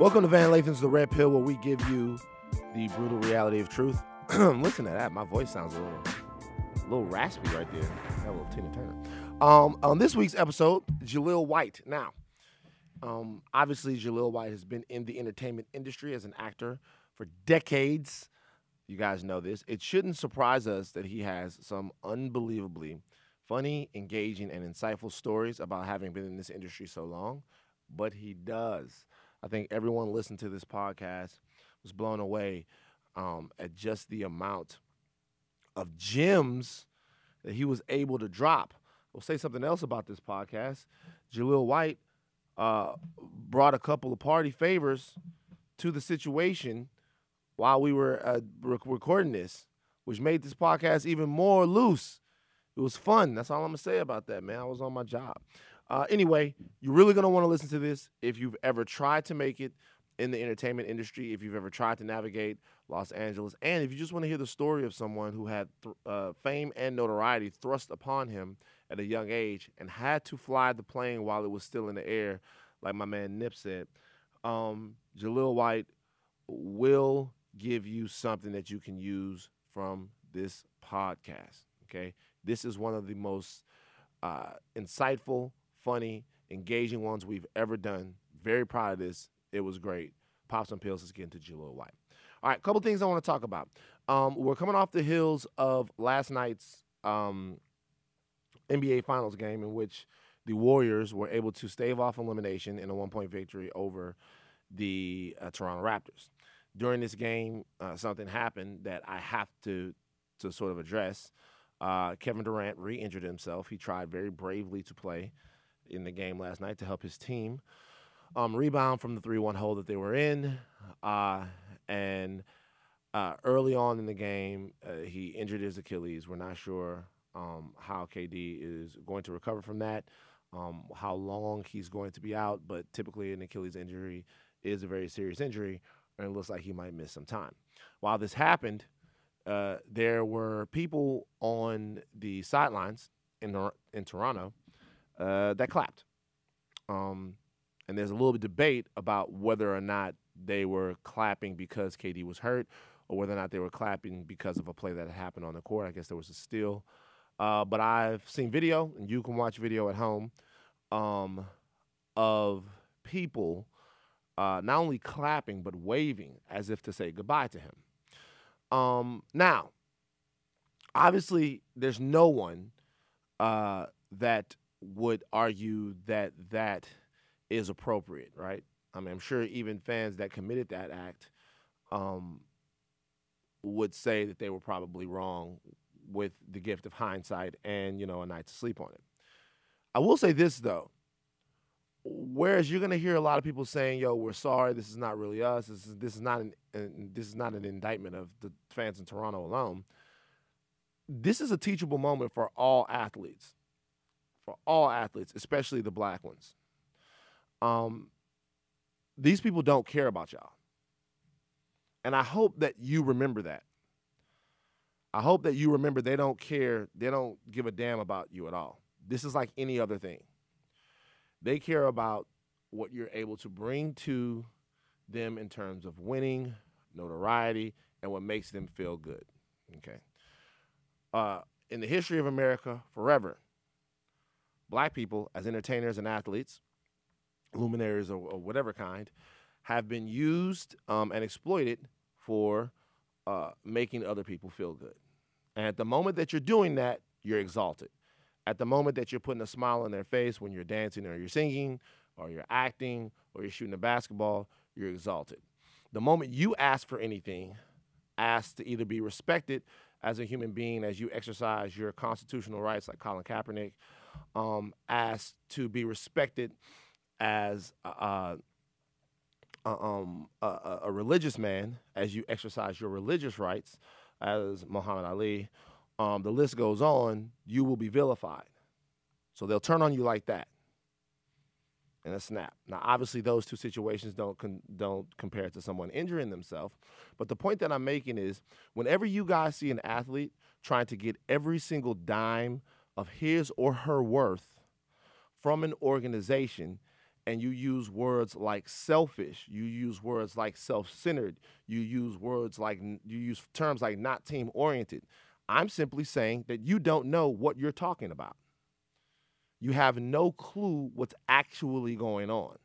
Welcome to Van Lathan's The Red Pill, where we give you the brutal reality of truth. Listen to that. My voice sounds a little, a little raspy right there. Got a little Tina Turner. Um, on this week's episode, Jaleel White. Now, um, obviously, Jaleel White has been in the entertainment industry as an actor for decades. You guys know this. It shouldn't surprise us that he has some unbelievably funny, engaging, and insightful stories about having been in this industry so long, but he does. I think everyone listening to this podcast was blown away um, at just the amount of gems that he was able to drop. We'll say something else about this podcast. Jaleel White uh, brought a couple of party favors to the situation while we were uh, rec- recording this, which made this podcast even more loose. It was fun. That's all I'm gonna say about that, man. I was on my job. Uh, anyway, you're really gonna want to listen to this if you've ever tried to make it in the entertainment industry, if you've ever tried to navigate Los Angeles, and if you just want to hear the story of someone who had th- uh, fame and notoriety thrust upon him at a young age and had to fly the plane while it was still in the air, like my man Nip said. Um, White will give you something that you can use from this podcast. Okay, this is one of the most uh, insightful, funny, engaging ones we've ever done. Very proud of this. It was great. Pop some pills. Let's get into Jaleel White. All right, couple things I want to talk about. Um, we're coming off the heels of last night's um, NBA Finals game in which the Warriors were able to stave off elimination in a one-point victory over the uh, Toronto Raptors. During this game, uh, something happened that I have to to sort of address. Uh, Kevin Durant re-injured himself. He tried very bravely to play in the game last night to help his team um, rebound from the three-one hole that they were in, uh, and uh, early on in the game, uh, he injured his Achilles. We're not sure um, how KD is going to recover from that, um, how long he's going to be out. But typically, an Achilles injury is a very serious injury, and it looks like he might miss some time. While this happened, uh, there were people on the sidelines in in Toronto uh, that clapped. Um, and there's a little debate about whether or not they were clapping because KD was hurt or whether or not they were clapping because of a play that happened on the court. I guess there was a steal. Uh, but I've seen video, and you can watch video at home, um, of people uh, not only clapping but waving as if to say goodbye to him. Um, now, obviously, there's no one uh, that would argue that that is appropriate, right? I mean, I'm sure even fans that committed that act um, would say that they were probably wrong with the gift of hindsight and, you know, a night to sleep on it. I will say this, though. Whereas you're going to hear a lot of people saying, "Yo, we're sorry. This is not really us. This is this is not an, an this is not an indictment of the fans in Toronto alone." This is a teachable moment for all athletes, for all athletes, especially the black ones um, these people don't care about y'all. And I hope that you remember that. I hope that you remember they don't care, they don't give a damn about you at all. This is like any other thing. They care about what you're able to bring to them in terms of winning, notoriety, and what makes them feel good. Okay. Uh, in the history of America, forever, black people as entertainers and athletes luminaries or, or whatever kind, have been used um, and exploited for uh, making other people feel good. And at the moment that you're doing that, you're exalted. At the moment that you're putting a smile on their face when you're dancing or you're singing or you're acting or you're shooting a basketball, you're exalted. The moment you ask for anything, ask to either be respected as a human being as you exercise your constitutional rights, like Colin Kaepernick, um, ask to be respected as um, a, a, religious man, as you exercise your religious rights, as Muhammad Ali, um, the list goes on, you will be vilified. So they'll turn on you like that in a snap. Now, obviously, those two situations don't con- don't compare to someone injuring themselves. But the point that I'm making is, whenever you guys see an athlete trying to get every single dime of his or her worth from an organization, and you use words like selfish, you use words like self-centered, you use words like you use terms like not team oriented. I'm simply saying that you don't know what you're talking about. You have no clue what's actually going on.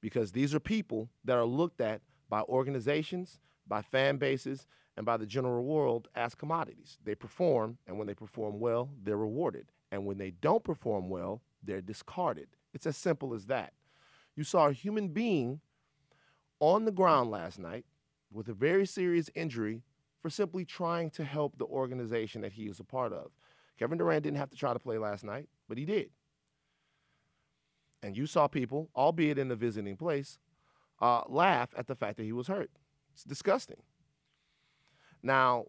Because these are people that are looked at by organizations, by fan bases, and by the general world as commodities. They perform, and when they perform well, they're rewarded. And when they don't perform well, they're discarded. It's as simple as that. You saw a human being on the ground last night with a very serious injury for simply trying to help the organization that he is a part of. Kevin Durant didn't have to try to play last night, but he did. And you saw people, albeit in a visiting place, uh, laugh at the fact that he was hurt. It's disgusting. Now,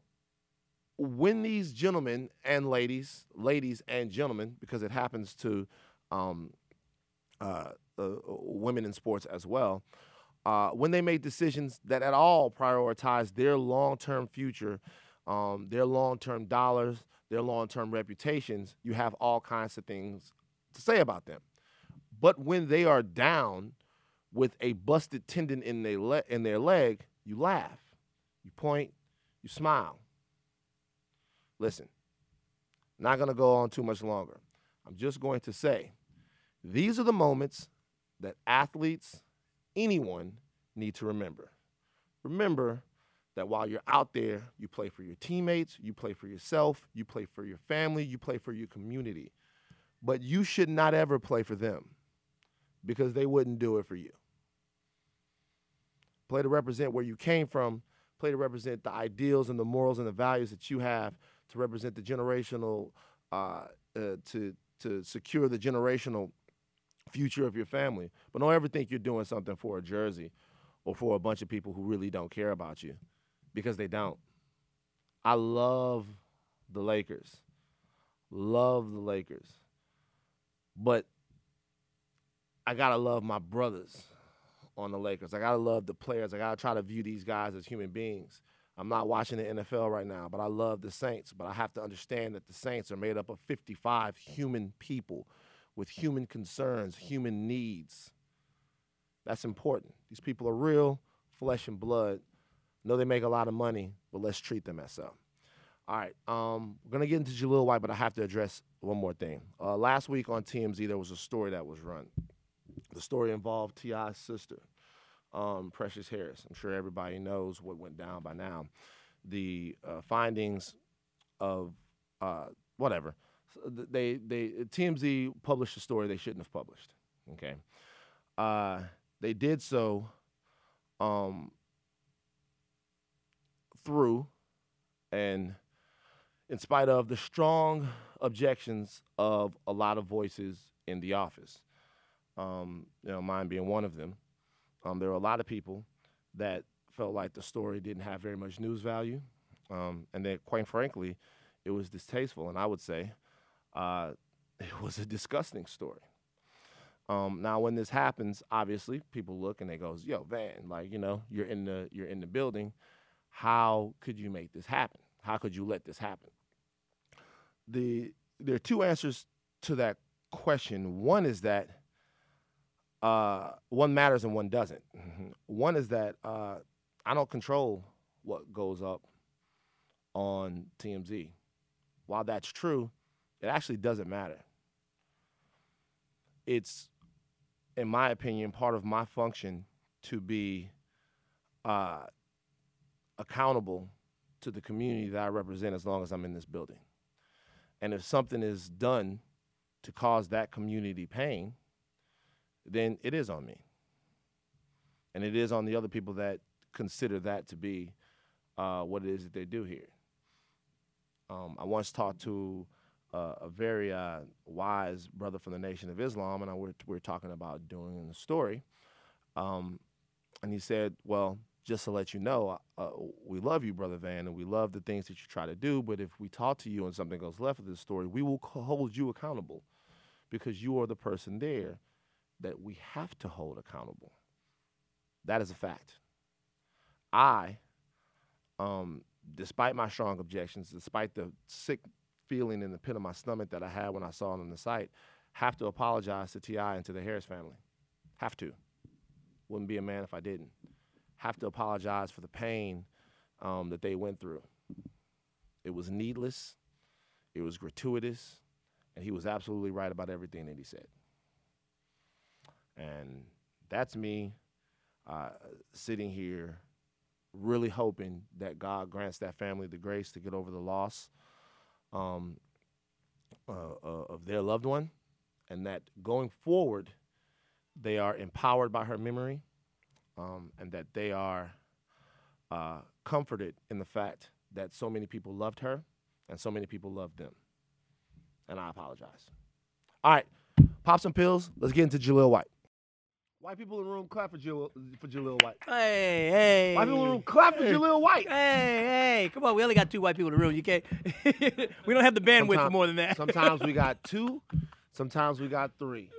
when these gentlemen and ladies, ladies and gentlemen, because it happens to um, uh, uh, women in sports as well, uh, when they make decisions that at all prioritize their long term future, um, their long term dollars, their long term reputations, you have all kinds of things to say about them. But when they are down with a busted tendon in le- in their leg, you laugh, you point, you smile. Listen, not going to go on too much longer. I'm just going to say these are the moments that athletes, anyone, need to remember. Remember that while you're out there, you play for your teammates, you play for yourself, you play for your family, you play for your community. But you should not ever play for them because they wouldn't do it for you. Play to represent where you came from, play to represent the ideals and the morals and the values that you have, to represent the generational, uh, uh, to, to secure the generational future of your family. But don't ever think you're doing something for a jersey or for a bunch of people who really don't care about you because they don't. I love the Lakers. Love the Lakers. But I got to love my brothers on the Lakers. I got to love the players. I got to try to view these guys as human beings. I'm not watching the NFL right now, but I love the Saints. But I have to understand that the Saints are made up of 55 human people with human concerns, human needs. That's important. These people are real, flesh and blood. Know they make a lot of money, but let's treat them as so. All right, um, we're gonna get into Jaleel White, but I have to address one more thing. Uh, last week on TMZ, there was a story that was run. The story involved T.I.'s sister, um, Precious Harris. I'm sure everybody knows what went down by now. The uh, findings of uh, whatever they they TMZ published a story they shouldn't have published. Okay, uh, they did so um, through and in spite of the strong objections of a lot of voices in the office. Um, you know, mine being one of them. Um, there were a lot of people that felt like the story didn't have very much news value, um, and that, quite frankly, it was distasteful. And I would say uh, it was a disgusting story. Um, now, when this happens, obviously people look and they goes, "Yo, Van, like you know, you're in the you're in the building. How could you make this happen? How could you let this happen?" The there are two answers to that question. One is that uh, one matters and one doesn't. Mm-hmm. One is that uh, I don't control what goes up on TMZ. While that's true, it actually doesn't matter. It's, in my opinion, part of my function to be uh, accountable to the community that I represent as long as I'm in this building. And if something is done to cause that community pain, then it is on me. And it is on the other people that consider that to be uh, what it is that they do here. Um, I once talked to uh, a very uh, wise brother from the Nation of Islam, and I, we're, we're talking about doing the story. Um, and he said, Well, just to let you know, uh, we love you, Brother Van, and we love the things that you try to do. But if we talk to you and something goes left of this story, we will hold you accountable because you are the person there that we have to hold accountable. That is a fact. I, um, despite my strong objections, despite the sick feeling in the pit of my stomach that I had when I saw it on the site, have to apologize to T.I. and to the Harris family. Have to. Wouldn't be a man if I didn't. Have to apologize for the pain um, that they went through. It was needless, it was gratuitous, and he was absolutely right about everything that he said. And that's me uh, sitting here really hoping that God grants that family the grace to get over the loss um, uh, uh, of their loved one, and that going forward, they are empowered by her memory, um, and that they are uh, comforted in the fact that so many people loved her and so many people loved them. And I apologize. All right, pop some pills. Let's get into Jaleel White. White people in the room clap for Jaleel, for Jaleel White. Hey, hey. White people in the room clap for Hey. Jaleel White. Hey, hey, come on. We only got two white people in the room. You can't. we don't have the bandwidth for more than that. Sometimes we got two, sometimes we got three.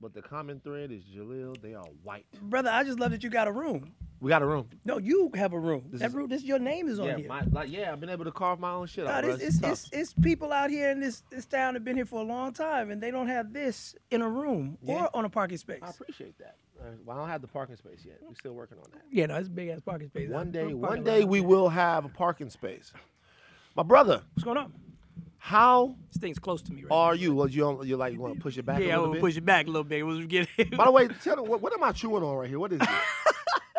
But the common thread is Jaleel, they are white. Brother, I just love that you got a room. We got a room. No, you have a room. This that is- room, this your name is on Yeah, here. my, like, yeah, I've been able to carve my own shit Nah, out. this, It's it's, it's, it's people out here in this, this town that been here for a long time and they don't have this in a room Yeah. or on a parking space. I appreciate that. Uh, well, I don't have the parking space yet. We're still working on that. Yeah, no, it's a big ass parking space. One day, one day we will have a parking space. My brother, What's going on? How This thing's close to me right are you? Well, you don't, you like you want to push it back. Yeah, a I little will bit. push it back a little bit. We'll get By the way, tell me what, what am I chewing on right here? What is it?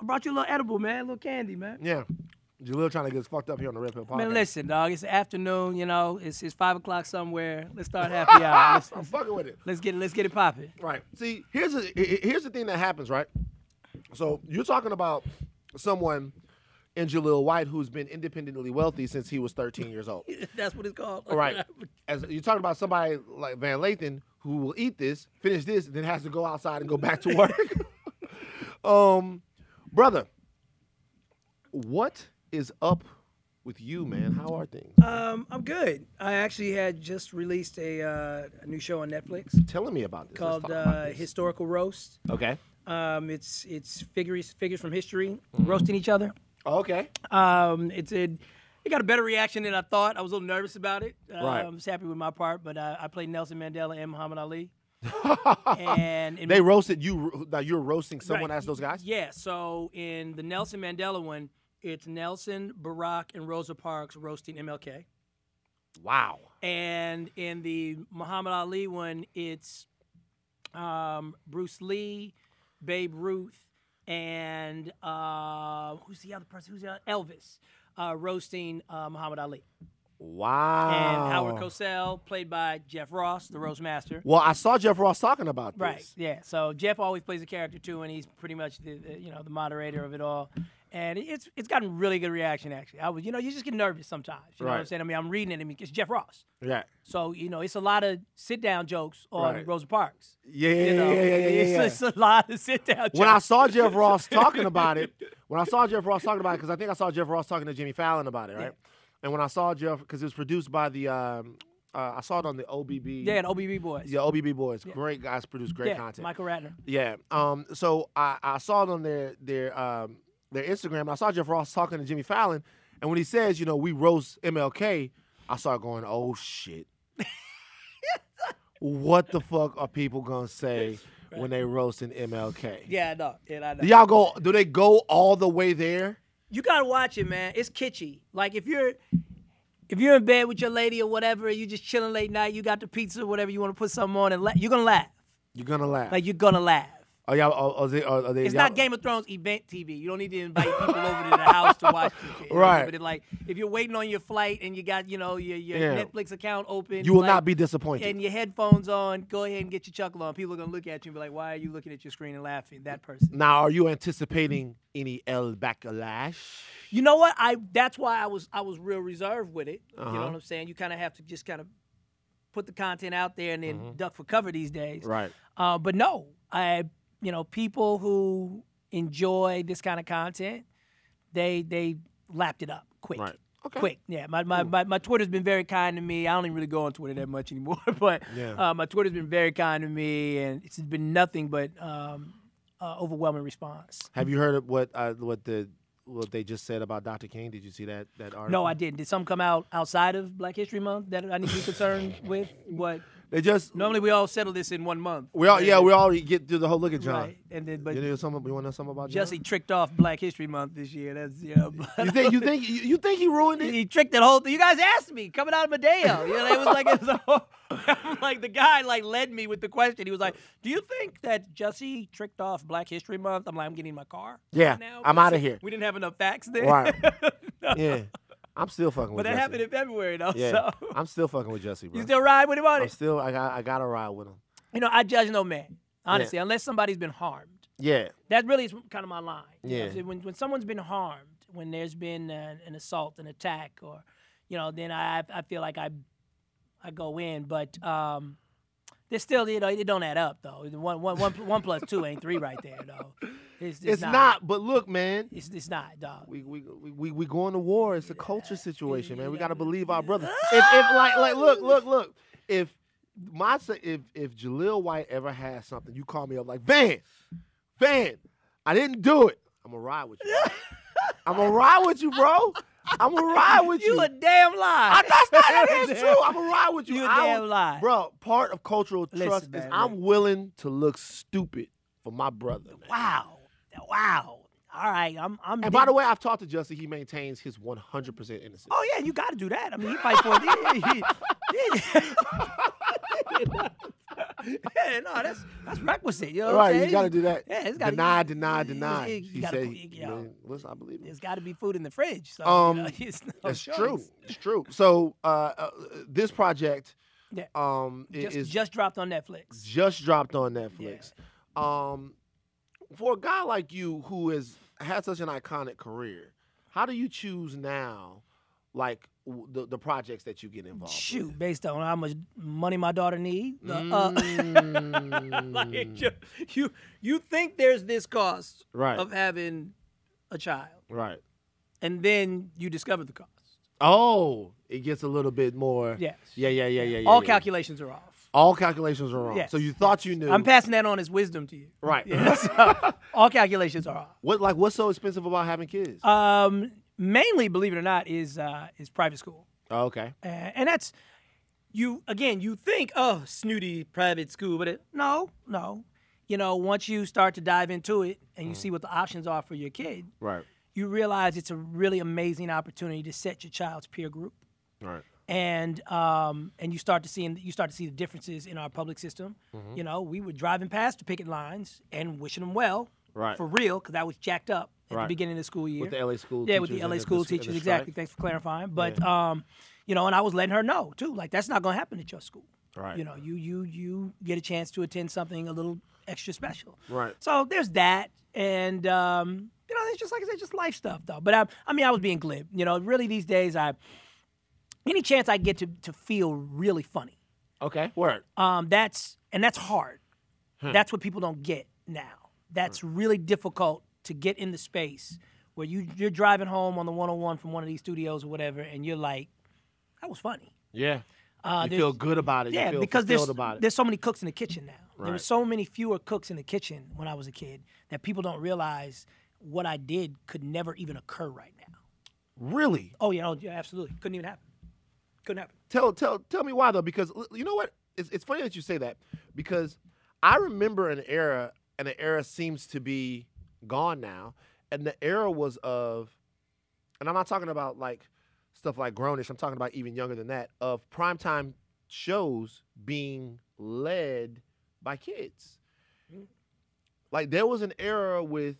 I brought you a little edible, man, a little candy, man. yeah, Jaleel trying to get us fucked up here on the Red Pill podcast. Man, listen, dog. It's afternoon. You know, it's it's five o'clock somewhere. Let's start happy hour. Let's, I'm fucking with it. let's get it. Let's get it popping. Right. See, here's a, he- he- here's the thing that happens, right? So you're talking about someone in Jaleel White who's been independently wealthy since he was 13 years old. That's what it's called. All right. As you're talking about somebody like Van Lathan who will eat this, finish this, and then has to go outside and go back to work. um, brother, what is up with you, man? How are things? Um, I'm good. I actually had just released a, uh, a new show on Netflix Telling me about this. Called talk about uh, this. Historical Roast. Okay. Um, it's it's figures figures from history Mm-hmm. roasting each other. Okay. Um, it's a it got a better reaction than I thought. I was a little nervous about it. Um, Right. I was happy with my part, but uh, I played Nelson Mandela and Muhammad Ali. and in They roasted you. Now you're roasting someone Right. as those guys. Yeah. So in the Nelson Mandela one, it's Nelson, Barack, and Rosa Parks roasting MLK. Wow. And in the Muhammad Ali one, it's um, Bruce Lee, Babe Ruth, and uh, who's the other person? Who's the other? Elvis uh, roasting uh, Muhammad Ali. Wow. And Howard Cosell, played by Jeff Ross, the roast master. Well, I saw Jeff Ross talking about this. Right. Yeah. So Jeff always plays a character too, and he's pretty much the, the you know the moderator of it all. And it's it's gotten really good reaction actually. I was you know you just get nervous sometimes. You know what I'm saying? I mean I'm reading it. I mean it's Jeff Ross. Yeah. So you know it's a lot of sit down jokes on Right. Rosa Parks. Yeah, yeah, You yeah, know, yeah, yeah, yeah, it's, yeah. it's a lot of sit down. When I saw Jeff Ross talking about it, when I saw Jeff Ross talking about it, because I think I saw Jeff Ross talking to Jimmy Fallon about it, right? And when I saw Jeff, because it was produced by the, um, uh, I saw it on the OBB. yeah, the OBB boys. Yeah, OBB boys, great guys, produce great yeah, content. Michael Ratner. Yeah. Um. So I, I saw it on their their um their Instagram. I saw Jeff Ross talking to Jimmy Fallon, and when he says, you know, we roast MLK, I started going, oh shit. what the fuck are people gonna say when they roast roasting MLK? Yeah, I know. Yeah, I know. Do y'all go? Do they go all the way there? You gotta watch it, man. It's kitschy. Like if you're if you're in bed with your lady or whatever, you just chilling late night, you got the pizza or whatever, you want to put something on and la- you're gonna laugh. You're gonna laugh. Like you're gonna laugh. Are y'all? Are, they, are, they, It's y'all- not Game of Thrones event TV. You don't need to invite people over to the house to watch. this shit, know? Right. But it, like if you're waiting on your flight and you got you know your, your Yeah. Netflix account open, You will like, not be disappointed. and your headphones on. Go ahead and get your chuckle on. People are gonna look at you and be like, "Why are you looking at your screen and laughing?" That person. now, are you anticipating any El backlash? You know what? I that's why I was I was real reserved with it. You Uh-huh. know what I'm saying? You kind of have to just kind of put the content out there and then duck for cover these days. Mm-hmm. Right. Uh, but no, I you know people who enjoy this kind of content, they they lapped it up quick. Right. Okay. Quick, yeah. My, my, my, my Twitter's been very kind to me. I don't even really go on Twitter that much anymore, but Yeah. uh, my Twitter's been very kind to me, and it's been nothing but um, uh, overwhelming response. Have you heard of what uh, what the what they just said about Dr. King? Did you see that that article? No, I didn't. Did some come out outside of Black History Month that I need to be concerned with? What? They just Normally we all settle this in one month. we all yeah we all get through the whole look at John. Right. And then, but You know something? You want to know something about John? Jussie tricked off Black History Month this year. That's you know. You think you think you, you think he ruined it? he tricked that whole thing. You guys asked me coming out of Madeo. You know, it was like, it was whole- like the guy like led me with the question. He was like, "Do you think that Jussie tricked off Black History Month?" I'm like, "I'm getting in my car." Yeah, right now I'm out of here. We didn't have enough facts then. Right. Yeah, I'm still fucking with But that Jussie. happened in February though. yeah, So I'm still fucking with Jussie, bro. you still ride with him on I'm it? still I got I got to ride with him. You know, I judge no man. Honestly, unless somebody's been harmed. Yeah, That really is kind of my line. You know, Yeah. so when when someone's been harmed, when there's been an, an assault, an attack, or you know, then I I feel like I I go in, but um, there's still you know it don't add up though. One one one one plus two ain't three right there though. It's, it's, not. But look, man, It's it's not dog. we we we we, going to war. It's a culture situation, man. We got to believe our brothers. If if like like look look look if my if if Jaleel White ever has something, you call me up like Van, Van, I didn't do it. I'm gonna ride with you. I'm gonna ride with you, bro. I'm gonna ride with you. You a damn lie. I, that's not that is true. I'm gonna ride with you. You a I damn lie. bro. Part of cultural Listen, trust is man, I'm willing to look stupid for my brother. Man. Wow, wow. All right, I'm I'm. And by the way, I've talked to Justin. He maintains his 100% innocence. Oh yeah, you got to do that. I mean, he fight for it. yeah, no, that's that's requisite. You know what right, you got to do that. Yeah, it's gotta- deny, deny, deny. you He gotta said, you know. man, listen, I believe it. There's got to be food in the fridge. So, Um, you know, it's no That's choice. true. It's true. So uh, uh, this project Yeah. um, Just, is just dropped on Netflix. just dropped on Netflix. Um, for a guy like you who has had such an iconic career, how do you choose now, like the the projects that you get involved? Shoot, based on how much money my daughter needs. With? Uh, Mm. like, you, you you think there's this cost right, of having a child, right. and then you discover the cost. Oh, it gets a little bit more. Yes. Yeah, yeah, yeah, yeah. yeah All yeah. calculations are off. All calculations are wrong. Yes, So you thought you knew. I'm passing that on as wisdom to you. right. Yeah, so, all calculations are off. what like what's so expensive about having kids? Um, mainly, believe it or not, is uh, is private school, oh, okay. uh, and that's you again. You think, oh, snooty private school, but it, no, no. You know, once you start to dive into it and you see what the options are for your kid, Right. you realize it's a really amazing opportunity to set your child's peer group, Right. And um, and you start to see you start to see the differences in our public system. Mm-hmm. You know, we were driving past the picket lines and wishing them well, Right. for real, because that was jacked up at Right. the beginning of the school year. With the LA school yeah, with teachers the LA school the- and the teachers, exactly. Thanks for clarifying. But um, you know, and I was letting her know too, like that's not gonna happen at your school. Right. You know, you you you get a chance to attend something a little extra special. Right. So there's that, and um, you know, it's just like I said, just life stuff though. But I, I mean, I was being glib. You know, really these days, I any chance I get to to feel really funny, Okay. Word. um, that's and that's hard. Hmm. That's what people don't get now. That's really difficult to get in the space where you you're driving home on the 101 from one of these studios or whatever, and you're like, that was funny. Yeah. Uh, you feel good about it. yeah, you feel because there's about it. there's so many cooks in the kitchen now. There were so many fewer cooks in the kitchen when I was a kid that people don't realize what I did could never even occur right now. Really? Oh yeah, oh, yeah, absolutely, couldn't even happen. Couldn't happen. Tell tell tell me why though, because you know what? It's, it's funny that you say that because I remember an era, and the era seems to be gone now, and the era was of, and I'm not talking about like stuff like Grownish. I'm talking about even younger than that of primetime shows being led by kids. Mm. Like there was an era with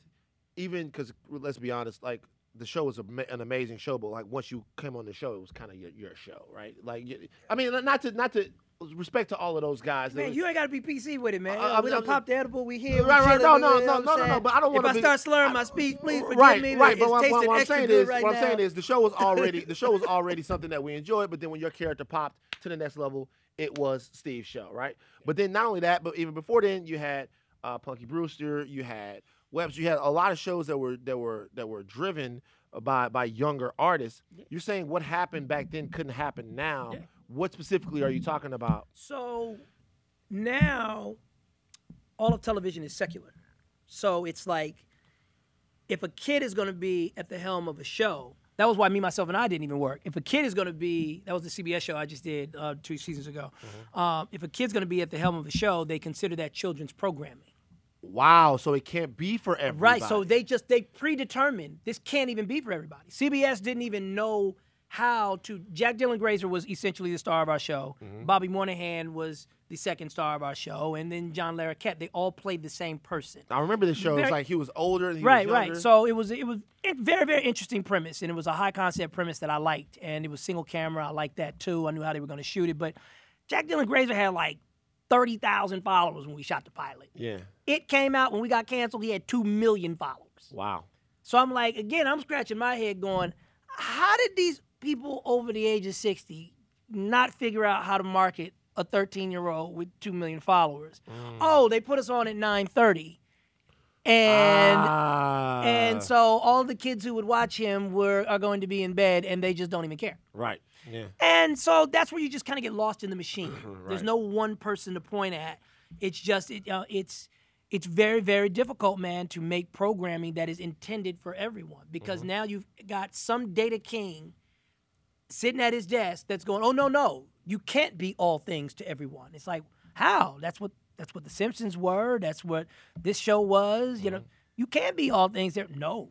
even because let's be honest, like the show was a, ma- an amazing show, but like once you came on the show, it was kind of your, your show, right? Like, I mean, not to not to respect to all of those guys. Man, was- you ain't got to be PC with it, man. Uh, we uh, done uh, popped the edible. We here. Right, right, no, no, no, no, no, no, but I don't wanna If I start slurring my speech, please forgive right, me. right. But what, what, I'm saying is, right what I'm saying is, the show was already the show was already something that we enjoyed. But then when your character popped to the next level, it was Steve's show, right? But then not only that, but even before then, you had uh, Punky Brewster, you had Webster, you had a lot of shows that were that were that were driven by by younger artists. You're saying what happened back then couldn't happen now. Yeah. What specifically are you talking about? So now all of television is secular. So it's like if a kid is going to be at the helm of a show, That was why me, myself, and I didn't even work. If a kid is going to be, that was the CBS show I just did uh, two seasons ago. Mm-hmm. Um, if a kid's going to be at the helm of a show, they consider that children's programming. Wow. So it can't be for everybody. Right. So they just they predetermined this can't even be for everybody. CBS didn't even know how to. Jack Dylan Grazer was essentially the star of our show. Mm-hmm. Bobby Moynihan was the second star of our show, and then John Larroquette. They all played the same person. I remember the show. It's Very- like he was older. And he right, was right. So it was it was a very very interesting premise, and it was a high concept premise that I liked, and it was single camera. I liked that too. I knew how they were going to shoot it, but Jack Dylan Grazer had like thirty thousand followers when we shot the pilot. yeah. It came out when we got canceled. He had two million followers. Wow. So I'm like, again, I'm scratching my head going, how did these people over the age of 60 not figure out how to market a 13 year old with 2 million followers? Mm. Oh, they put us on at 9:30. And ah, and so all the kids who would watch him were are going to be in bed and they just don't even care. right. Yeah. And so that's where you just kind of get lost in the machine. There's no one person to point at. It's just it, uh, it's it's very very difficult, man, to make programming that is intended for everyone because now you've got some data king sitting at his desk that's going, "Oh no, no, you can't be all things to everyone." It's like, how? That's what that's what the Simpsons were. That's what this show was. You know, you can't be all things there. No.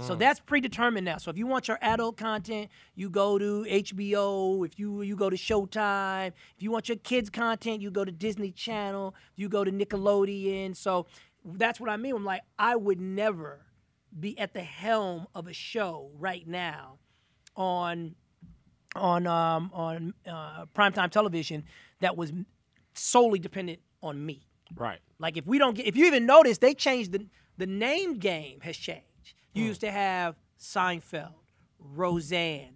So that's predetermined now. So if you want your adult content, you go to HBO. If you you go to Showtime. If you want your kids content, you go to Disney Channel. You go to Nickelodeon. So that's what I mean. I'm like, I would never be at the helm of a show right now on on um, on uh, primetime television that was solely dependent on me. Right. Like if we don't get, if you even notice, they changed the the name game has changed. You Hmm. used to have Seinfeld, Roseanne,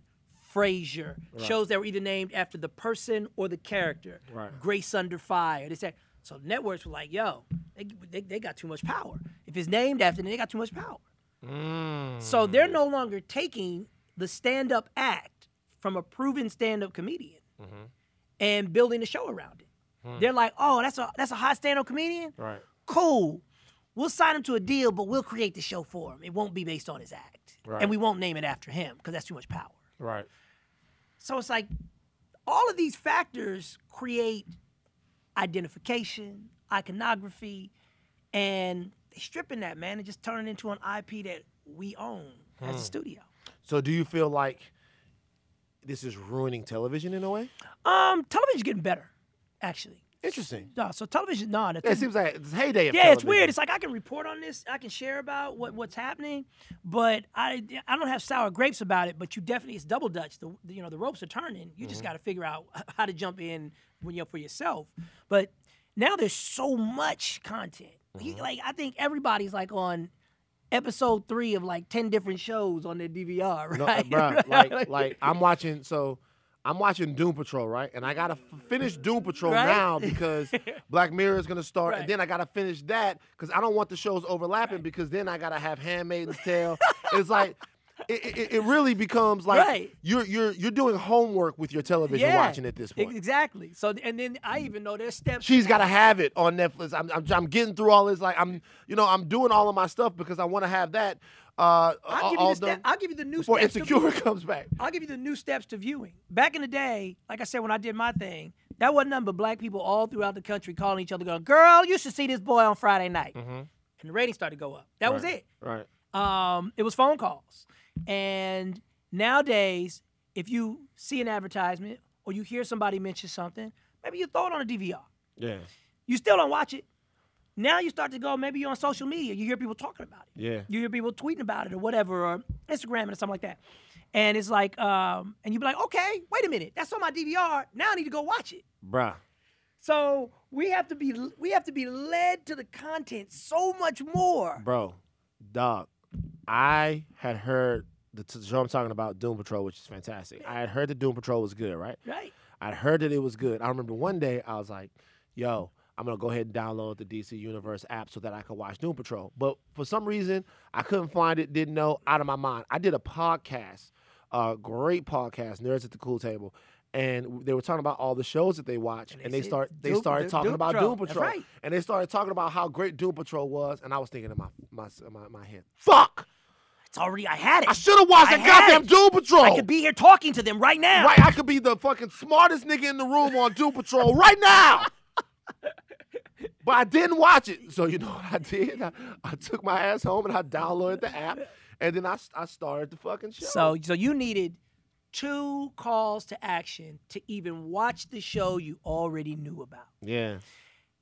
Frasier, shows that were either named after the person or the character. Right. Grace Under Fire. They said so. Networks were like, "Yo, they, they, they got too much power. If it's named after them, they got too much power." Mm. So they're no longer taking the stand-up act from a proven stand-up comedian Mm-hmm. and building a show around it. Hmm. They're like, "Oh, that's a that's a hot stand-up comedian." Right. cool. We'll sign him to a deal, but we'll create the show for him. It won't be based on his act. Right. And we won't name it after him because that's too much power. Right. So it's like all of these factors create identification, iconography, and they stripping that, man, and just turning it into an IP that we own as Hmm. a studio. So do you feel like this is ruining television in a way? Um, television's getting better, actually. Interesting. No, so television, no, Yeah, it seems like it's heyday of yeah, it's weird. It's like I can report on this, I can share about what, what's happening, but I I don't have sour grapes about it. But you definitely it's double dutch. The, you know the ropes are turning. You Mm-hmm. just got to figure out how to jump in when you're for yourself. But now there's so much content. Mm-hmm. like I think everybody's like on episode three of like ten different shows on their DVR, No, right? bruh, like, like I'm watching. So I'm watching Doom Patrol, right? And I gotta f- finish Doom Patrol Right? now because Black Mirror is gonna start, Right. and then I gotta finish that because I don't want the shows overlapping because then I gotta have Handmaid's Tale. it's like. It, it, it really becomes like Right. you're you're you're doing homework with your television yeah, watching at this point. Exactly. So and then I even know there's steps. She's got to have it on Netflix. I'm, I'm I'm getting through all this. Like I'm you know I'm doing all of my stuff because I want to have that. Uh, I'll give you the step, I'll give you the new before steps to Insecure comes back. I'll give you the new steps to viewing. Back in the day, like I said, when I did my thing, that wasn't nothing but black people all throughout the country calling each other, going, "Girl, you should see this boy on Friday night," and the ratings started to go up. That was it. Right. Um, it was phone calls, and nowadays, if you see an advertisement or you hear somebody mention something, maybe you throw it on a DVR. Yeah. You still don't watch it. Now you start to go. Maybe you're on social media. You hear people talking about it. Yeah. You hear people tweeting about it or whatever, or Instagram or something like that. And it's like, um, and you be like, okay, wait a minute, that's on my DVR. Now I need to go watch it. Bruh. So we have to be we have to be led to the content so much more. Bro, dog, I had heard the t- show I'm talking about, Doom Patrol, which is fantastic. I had heard that Doom Patrol was good, right? Right. I'd heard that it was good. I remember one day I was like, yo, I'm gonna go ahead and download the DC Universe app so that I could watch Doom Patrol. But for some reason, I couldn't find it, didn't know, out of my mind. I did a podcast, a great podcast, Nerds at the Cool Table. And they were talking about all the shows that they watch, and they they start they Doom- started Doom talking about Patrol. Doom That's Patrol, right. and they started talking about how great Doom Patrol was, and I was thinking in my my my, my head, fuck, It's already. I had it. I should have watched I that goddamn it. Doom Patrol. I could be here talking to them right now. Right, I could be the fucking smartest nigga in the room on Doom Patrol right now. but I didn't watch it. So you know what I did? I, I took my ass home and I downloaded the app, and then I, I started the fucking show. So, so you needed two calls to action to even watch the show you already knew about. yeah,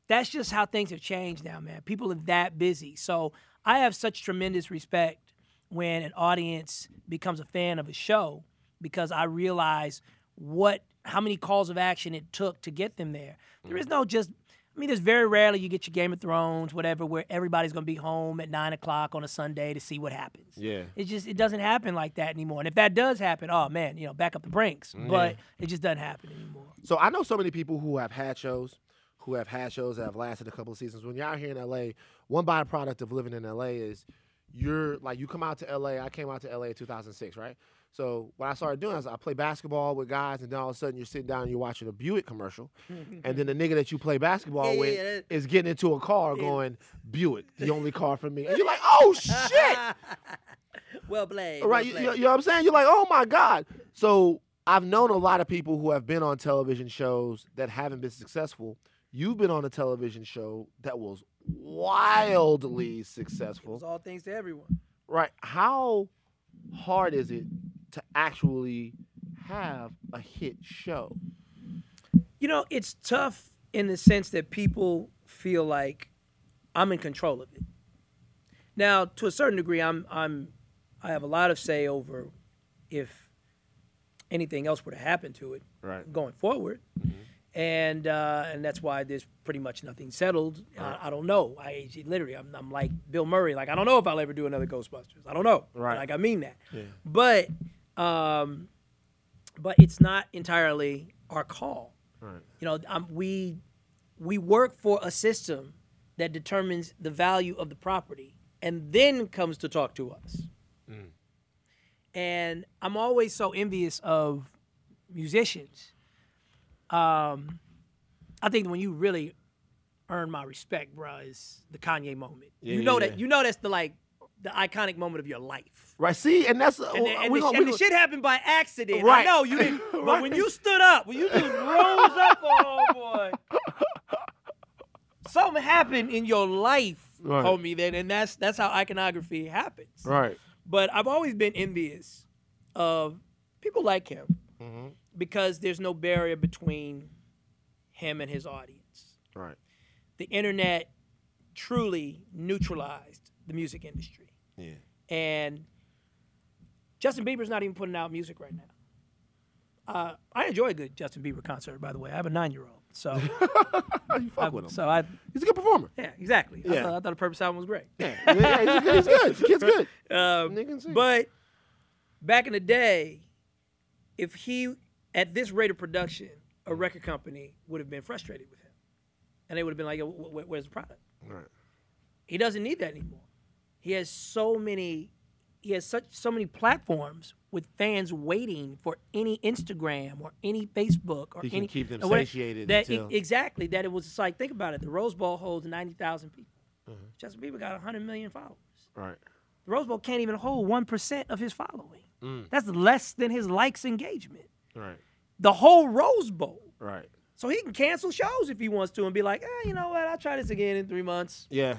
That's just how things have changed now, man. People are that busy. So I have such tremendous respect when an audience becomes a fan of a show because I realize what how many calls of action it took to get them there. There mm. is no just I mean, there's very rarely you get your Game of Thrones, whatever, where everybody's gonna be home at nine o'clock on a Sunday to see what happens. yeah. It just it doesn't happen like that anymore. And if that does happen, oh man, you know, back up the brinks. Mm, but it just doesn't happen anymore. So I know so many people who have had shows, who have had shows that have lasted a couple of seasons. When you're out here in LA, one byproduct of living in LA is you're like you come out to LA. I came out to LA in 2006, right? So what I started doing is I play basketball with guys, and then all of a sudden you're sitting down and you're watching a Buick commercial, and then the nigga that you play basketball Yeah, yeah, with yeah, that- is getting into a car going Buick, the only car for me, and you're like, oh shit. well played. Right, you, you- you know what I'm saying? You're like, oh my God. So I've known a lot of people who have been on television shows that haven't been successful. You've been on a television show that was wildly successful. It's all things to everyone. Right. How hard is it to actually have a hit show? You know, it's tough in the sense that people feel like I'm in control of it. Now, to a certain degree, I'm I'm I have a lot of say over if anything else were to happen to it Right. going forward. And uh, and that's why there's pretty much nothing settled. I, I don't know. I literally, I'm, I'm like Bill Murray. Like I don't know if I'll ever do another Ghostbusters. I don't know. Right. Like I mean that. Yeah. But um, but it's not entirely our call. Right. You know, um, we we work for a system that determines the value of the property and then comes to talk to us. And I'm always so envious of musicians. Um, I think when you really earn my respect, bro, is the Kanye moment. Yeah, you know yeah, that yeah. you know that's the like the iconic moment of your life. Right. See, and that's And, the, and, we the, gonna- and the shit happened by accident. Right. I know you didn't, but when you stood up, when you just rose up, oh boy, something happened in your life, Right. homie. Then, and that's that's how iconography happens. Right. But I've always been envious of people like him Mhm. because there's no barrier between him and his audience. Right. The internet truly neutralized the music industry. Yeah. And Justin Bieber's not even putting out music right now. Uh, I enjoy a good Justin Bieber concert, by the way. I have a nine-year-old, so you fuck I, with him. so I He's a good performer. yeah, exactly. I, Yeah. thought, I thought the Purpose album was great. Yeah. yeah, he's, good. he's good. The kid's good. Um, Nigga can sing. but back in the day, if he at this rate of production, a record company would have been frustrated with him, and they would have been like, "Yo, wh- wh- "Where's the product?" Right. He doesn't need that anymore. He has so many he has such so many platforms with fans waiting for any Instagram or any Facebook or He can any keep them whatever- satiated That until- exactly that it was just like think about it. The Rose Bowl holds ninety thousand people. Mm-hmm. Justin Bieber got hundred million followers. Right. The Rose Bowl can't even hold one percent of his following. Mm. That's less than his likes engagement. Right. The whole Rose Bowl. Right. So he can cancel shows if he wants to and be like, eh, you know what? I'll try this again in three months. Yeah.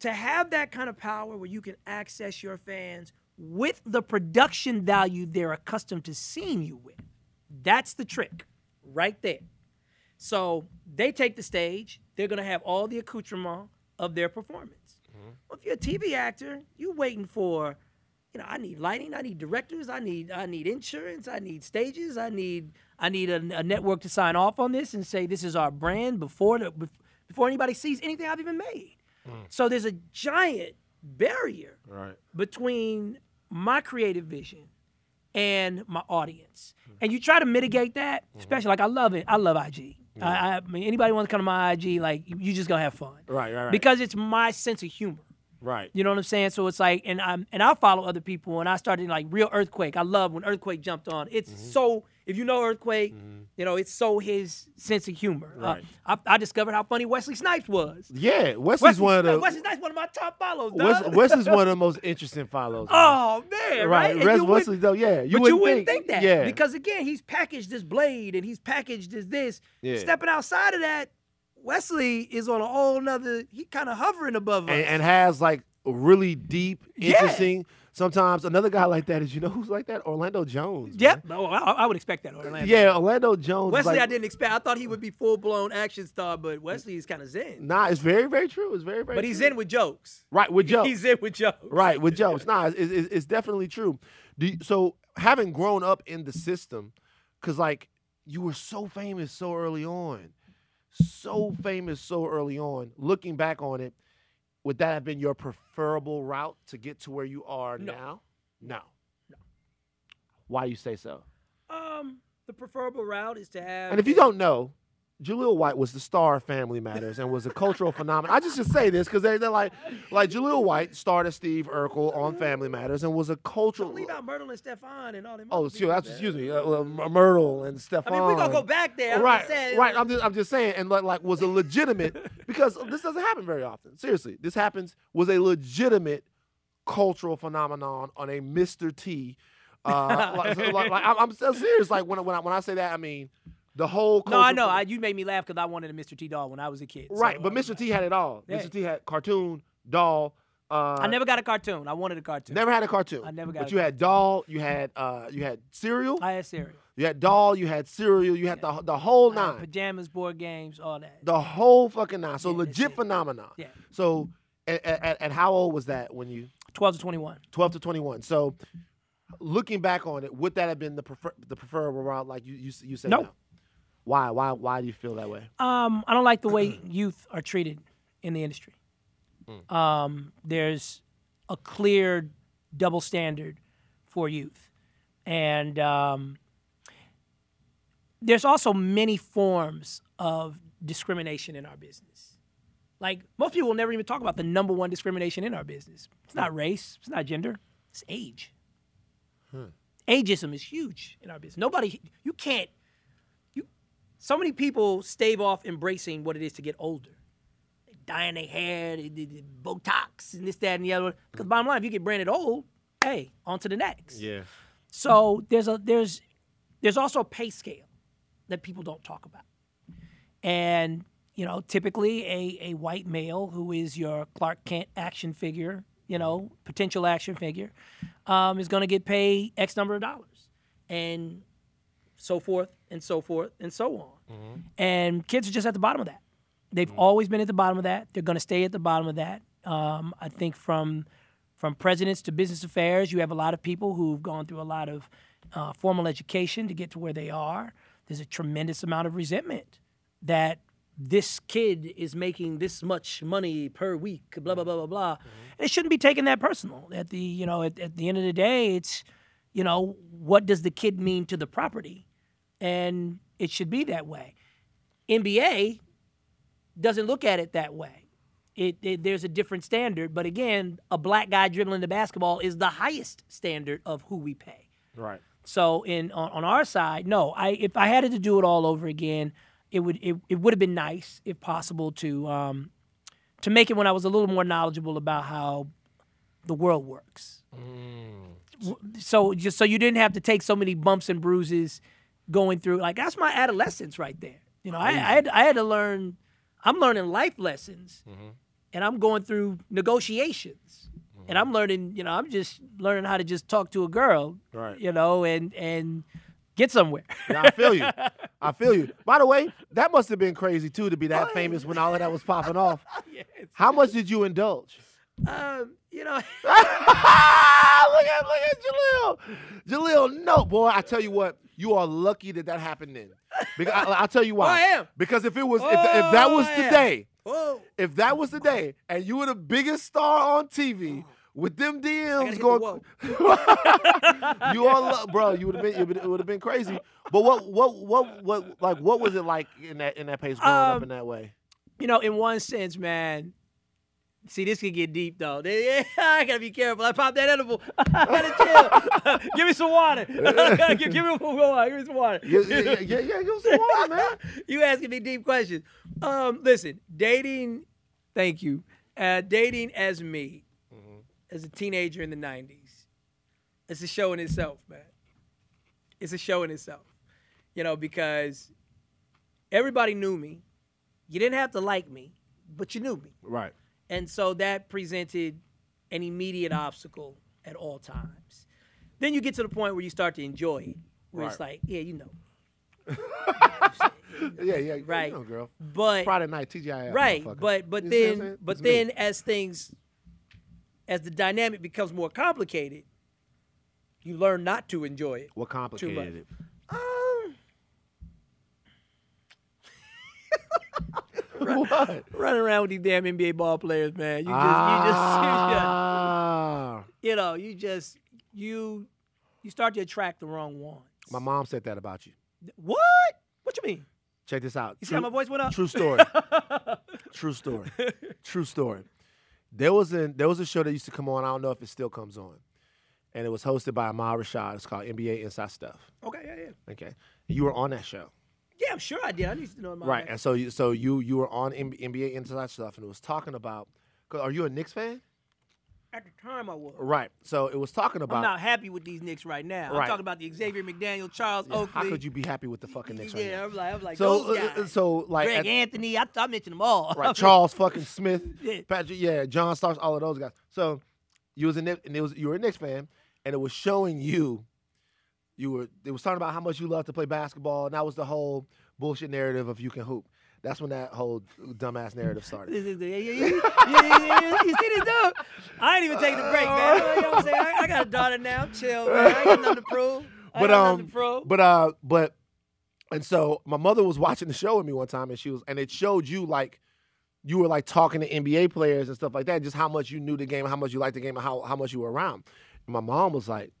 To have that kind of power where you can access your fans with the production value they're accustomed to seeing you with. That's the trick right there. So they take the stage, they're going to have all the accoutrement of their performance. Mm-hmm. Well, if you're a TV actor, you're waiting for, you know, I need lighting, I need directors, I need I need insurance, I need stages, I need I need a, a network to sign off on this and say this is our brand before the before anybody sees anything I've even made. Mm. So there's a giant barrier Right. between my creative vision and my audience. Mm. And you try to mitigate that, mm-hmm. especially like I love it. I love IG. I, I mean, anybody wants to come to my IG, like you, you just gonna have fun Right. Right. Right. because it's my sense of humor. right. You know what I'm saying? So it's like, and I'm and I follow other people, and I started like real earthquake. I love when earthquake jumped on. It's Mm-hmm. so if you know earthquake, You know, it's so his sense of humor. Uh, Right. I, I discovered how funny Wesley Snipes was. Yeah, Wesley's Wesley, one of the Wesley Snipes, one of my top follows. Wes. Wesley's one of the most interesting follows. Oh man, right? And would- Wesley though, yeah, you but wouldn't you wouldn't think, that yeah, because again, he's packaged as Blade and he's packaged as this. Yeah. Stepping outside of that, Wesley is on a whole nother. He kind of hovering above us. and, and has like really deep, Yeah. Sometimes another guy like that is you know who's like that? Orlando Jones. Yep. Oh, I, I would expect that. Orlando. Yeah, Orlando Jones. Wesley, like, I didn't expect. I thought he would be full blown action star, but Wesley is kind of zen. Nah, it's very, very true. It's very, very. but he's in with jokes. right with Joe. He's in with jokes. Right with jokes. Nah, it's, it's, it's definitely true. Do you, so having grown up in the system, because like you were so famous so early on, so famous so early on. Looking back on it, would that have been your preferable route to get to where you are No. now? No. No. Why you say so? Um, the preferable route is to have. And if you don't know, Jaleel White was the star of Family Matters and was a cultural phenomenon. I just just say this because they, they're like, like Jaleel White starred as Steve Urkel on Family Matters and was a cultural. don't leave out Myrtle and Stefan and all them. Oh, excuse, that's, excuse me, uh, uh, Myrtle and Stefan. I mean, we're gonna go back there. I'm right, saying, right. I'm just, I'm just saying, and like, like was a legitimate because this doesn't happen very often. Seriously, this happens was a legitimate cultural phenomenon on a Mr. T. Uh, like, like, like, I'm, I'm serious. Like when when I, when I say that, I mean the whole. No, I know. I, you made me laugh because I wanted a Mr. T doll when I was a kid. right, so, but Mr. T had it all. Yeah. Mr. T had cartoon, doll. Uh, I never got a cartoon. I wanted a cartoon. never had a cartoon. I never got But you had doll. You had uh, you had cereal. I had cereal. You had doll. You had cereal. You had the the whole nine. pajamas, board games, all that. The whole fucking nine. So Yeah, legit it. phenomenon. Yeah. So, at, at, at how old was that when you 12 to 21. 12 to 21? So, looking back on it, would that have been the prefer, the preferable route? Like you you, you said No. no. Why why why do you feel that way? Um, I don't like the way youth are treated in the industry. Hmm. Um, there's a clear double standard for youth, and um, there's also many forms of discrimination in our business. Like most people will never even talk about the number one discrimination in our business. It's not race. It's not gender. It's age. Ageism is huge in our business. Nobody, you can't so many people stave off embracing what it is to get older. They dyeing their hair, they, they, they Botox, and this, that, and the other. Because bottom line, if you get branded old, hey, on to the next. Yeah. So there's a there's there's also a pay scale that people don't talk about. And, you know, typically a, a white male who is your Clark Kent action figure, you know, potential action figure, um, is gonna get paid X number of dollars. And so forth and so forth and so on. And kids are just at the bottom of that. They've always been at the bottom of that. They're going to stay at the bottom of that. Um, I think from from presidents to business affairs, you have a lot of people who've gone through a lot of uh, formal education to get to where they are. There's a tremendous amount of resentment that this kid is making this much money per week, blah blah blah blah blah. And it shouldn't be taken that personal. At the you know at, at the end of the day, it's you know what does the kid mean to the property, and it should be that way. NBA doesn't look at it that way. It, it- there's a different standard, but again, a black guy dribbling the basketball is the highest standard of who we pay. Right. So in on, on our side, no. I if I had to do it all over again, it would it, it would have been nice if possible to um, to make it when I was a little more knowledgeable about how the world works. W- So just so you didn't have to take so many bumps and bruises going through. Like that's my adolescence right there. You know, I, I had I had to learn. I'm learning life lessons, and I'm going through negotiations, and I'm learning. You know, I'm just learning how to just talk to a girl. Right. You know, and and get somewhere. Yeah, I feel you. I feel you. By the way, that must have been crazy too to be that famous when all of that was popping off. yes. How much did you indulge? Um, you know, look at look at Jaleel. Jaleel, no, boy. I tell you what, you are lucky that that happened then. Because I, I'll tell you why. Oh, I am. Because if it was, if, if that Oh, was today, whoa. if that was today, and you were the biggest star on TV with them DMs hit the going, you all, bro, you would have been, it would have been crazy. But what, what, what, what, like, what was it like in that in that pace growing up Um, in that way? you know, in one sense, man, See, this can get deep though. I gotta be careful. I pop that edible. I gotta chill. give me some water. give, give me some water. Give me some water. Yeah, yeah, yeah, yeah, yeah, give some water, man. you asking me deep questions. Um, listen, dating. Thank you. Uh, dating as me, as a teenager in the '90s, it's a show in itself, man. It's a show in itself. You know, because everybody knew me. You didn't have to like me, but you knew me. Right. And so that presented an immediate obstacle at all times. Then you get to the point where you start to enjoy it, where it's like, yeah, you know. Yeah, yeah, Right. You know, girl. But Friday night, TGIF. right, but but You see what I'm then but It's me. then as things as the dynamic becomes more complicated, you learn not to enjoy it. what complicated it? Um, what? running around with these damn NBA ball players, man. You just ah, you just you know, you just you you start to attract the wrong ones. my mom said that about you. What? What you mean? Check this out. You see how my voice went up? True story. True story. True story. There was a there was a show that used to come on. I don't know if it still comes on, and it was hosted by Ahmad Rashad. It's called NBA Inside Stuff. Okay, yeah, yeah. Okay, you were on that show, Yeah, I'm sure I did. I need to know my right? And so you so you you were on NBA Inside Stuff, and it was talking about. 'cause Are you a Knicks fan? At the time, I was. Right. So it was talking about. I'm not happy with these Knicks right now. I'm Right. talking about the Xavier McDaniel, Charles Yeah, Oakley. how could you be happy with the fucking Knicks right now? yeah. I'm like, I'm like So those uh, uh, so like Greg at- Anthony, I, I mentioned them all. right, Charles fucking Smith, Yeah. Patrick, yeah, John Starks, all of those guys. So you was a Knick- and it was you were a Knicks fan, and it was showing you, you were it was talking about how much you love to play basketball, and that was the whole bullshit narrative of you can hoop. That's when that whole dumbass narrative started. The- yeah, yeah, yeah, yeah, yeah. You see this dude? I ain't even taking a break, man. You know what I'm saying? I, I got a daughter now. Chill, man. I ain't got nothing to prove. I But um, nothing to prove. but uh, but, and so my mother was watching the show with me one time, and she was, and it showed you like, you were like talking to NBA players and stuff like that, just how much you knew the game, how much you liked the game, and how how much you were around. And my mom was like,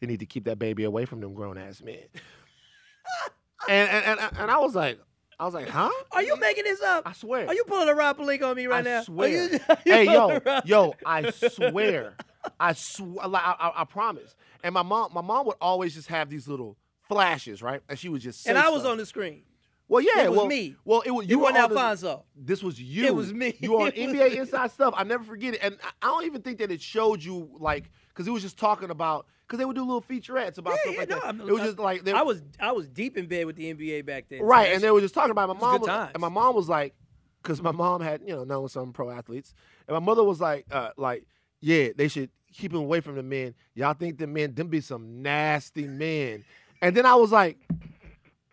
they need to keep that baby away from them grown ass men. and, and and and I was like, I was like, huh? Are you making this up? I swear. Are you pulling a Rob Pelinka on me right I now? I swear. you- hey, yo, pulling a Rob- yo, I swear, I swear, like, I, I, I promise. And my mom, my mom would always just have these little flashes, right? And she would just And I was stuff. on the screen. Well, yeah, It was well, me. Well, it was You, you, were on the- Alfonso. This was you. It was me. You on NBA. Inside Stuff. I never forget it, and I- I don't even think that it showed you like because it was just talking about because they would do little featurettes about Yeah, stuff yeah, like no, that. It was just like they, I was I was deep in bed with the NBA back then. right, So and they were just talking about it. my mom was, times. and my mom was like, because my mom had you know known some pro athletes, and my mother was like, uh, like yeah, they should keep them away from the men. Y'all think the men them be some nasty men, and then I was like,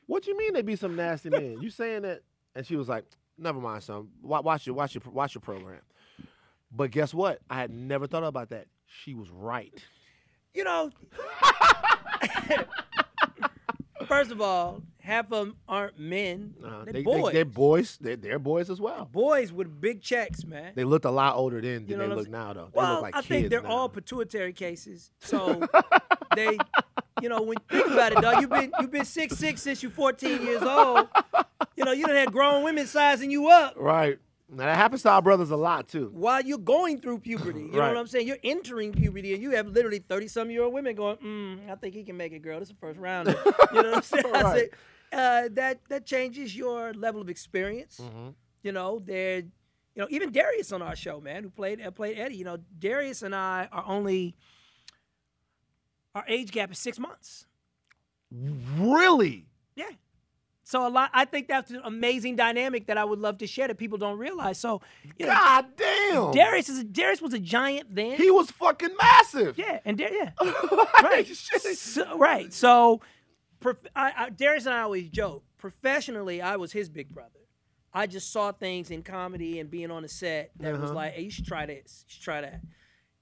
what you mean they be some nasty men? You saying that? And she was like, never mind, son. Watch your watch your watch your program. But guess what? I had never thought about that. She was right. You know. First of all, half of them aren't men. Uh, they're they, boys. They, are boys. They're, they're boys as well. boys with big checks, man. They looked a lot older then than You know they look saying? now, though. They well, look like I kids think they're now. all pituitary cases. So they, you know, when you think about it, dog, you've been you've been six six since you're 14 years old. You know, you done had grown women sizing you up right. Now that happens to our brothers a lot too. while you're going through puberty. You know what I'm saying? You're entering puberty, and you have literally 30 some year old women going, mm, "I think he can make it, girl. This is the first round." You know what I'm saying? Right. say, uh, that that changes your level of experience. Mhm. You know, they're, you know, even Darius on our show, man, who played uh, played Eddie. You know, Darius and I are only our age gap is six months. Really? Yeah. So a lot. I think that's an amazing dynamic that I would love to share that people don't realize. So, you know, God damn. Darius is a, Darius was a giant then. He was fucking massive. yeah, and Dar- yeah, right, so, right. So, prof- I, I, Darius and I always joke. Professionally, I was his big brother. I just saw things in comedy and being on the set that was Uh-huh. like, "Hey, you should try this. You should try that."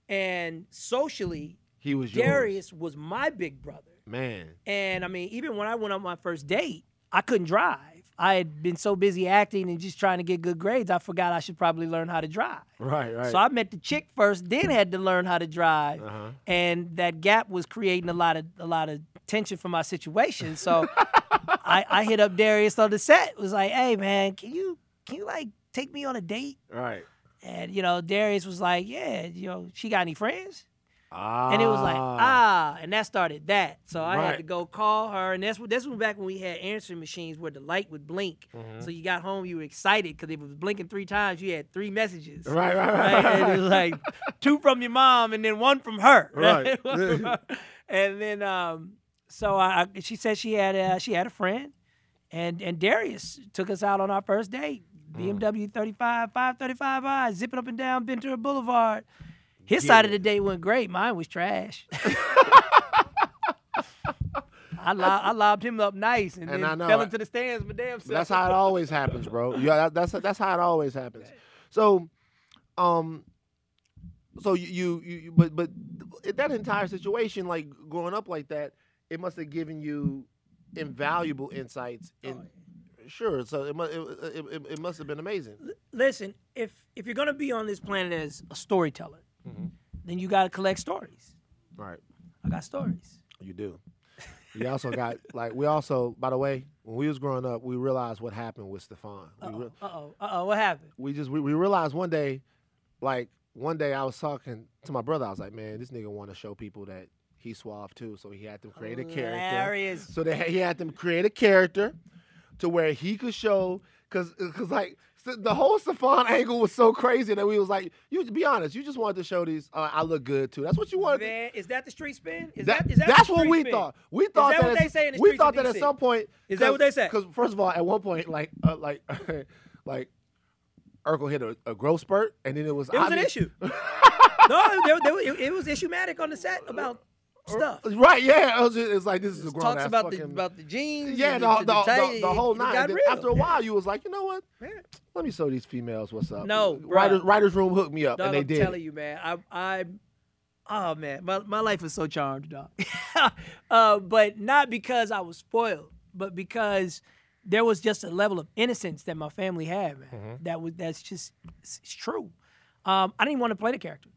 And socially, He was yours. Darius was my big brother. Man. And I mean, even when I went on my first date, I couldn't drive. I had been so busy acting and just trying to get good grades, I forgot I should probably learn how to drive. Right, right. So I met the chick first, then had to learn how to drive, Uh-huh. and that gap was creating a lot of a lot of tension for my situation. So I, I hit up Darius on the set. Was like, "Hey man, can you can you like take me on a date?" Right. And you know, Darius was like, "Yeah, you know, she got any friends?" Ah. And it was like, ah, and that started that. So I had to go call her, and that's what this was back when we had answering machines where the light would blink. Mm-hmm. So you got home, you were excited because if it was blinking three times, you had three messages. Right, right, right. Right? right, and it was like two from your mom and then one from her. Right. From her. and then um, so I, I- she said she had a, she had a friend, and and Darius took us out on our first date. Mm. BMW 35, 535i, zipping up and down Ventura Boulevard. His side of the date went great. Mine was trash. I, I lobbed him up nice and, And then fell into the stands. My damn self. That's how it always happens, bro. Yeah, that, that's that's how it always happens. So, um, so you you, you but but that entire situation, like growing up like that, it must have given you invaluable insights. In sure, so it must it, it, it, it must have been amazing. Listen, if if you're gonna be on this planet as a storyteller, Mhm. then you gotta collect stories. Right, I got stories. you do. You also got like we also, by the way, when we was growing up, we realized what happened with Stefan. Uh re- oh. Uh oh. Uh oh. What happened? we just we, we realized one day, like one day I was talking to my brother. I was like, man, this nigga want to show people that he suave too. So he had them create a character. So they he had them create a character to where he could show because because like the whole Stefan angle was so crazy that we was like, you be honest, you just wanted to show these. Uh, I look good too. That's what you wanted. Man, is that the street spin? Is that, that, is that that's what we spin? thought. We thought that what at- they say in the we thought that at some point. Is that what they say? Because first of all, at one point, like uh, like like Urkel hit a, a growth spurt, and then it was It was an issue. no, there, there, it, it was issuematic on the set about stuff. Right? Yeah, it was, just, it's like this is a grown Talks about the about the jeans. yeah, the, the, the, the whole it nine. got And then real. After a while, you was like, you know what? Man, Let me show these females what's up. No, writers, writers room hooked me up, Dog, and they did. I'm telling you, man. I, I, oh man, my, my life was so charmed, dog. uh, but not because I was spoiled, but because there was just a level of innocence that my family had, man. Mm-hmm. That was that's just it's, it's true. Um, I didn't want to play the character.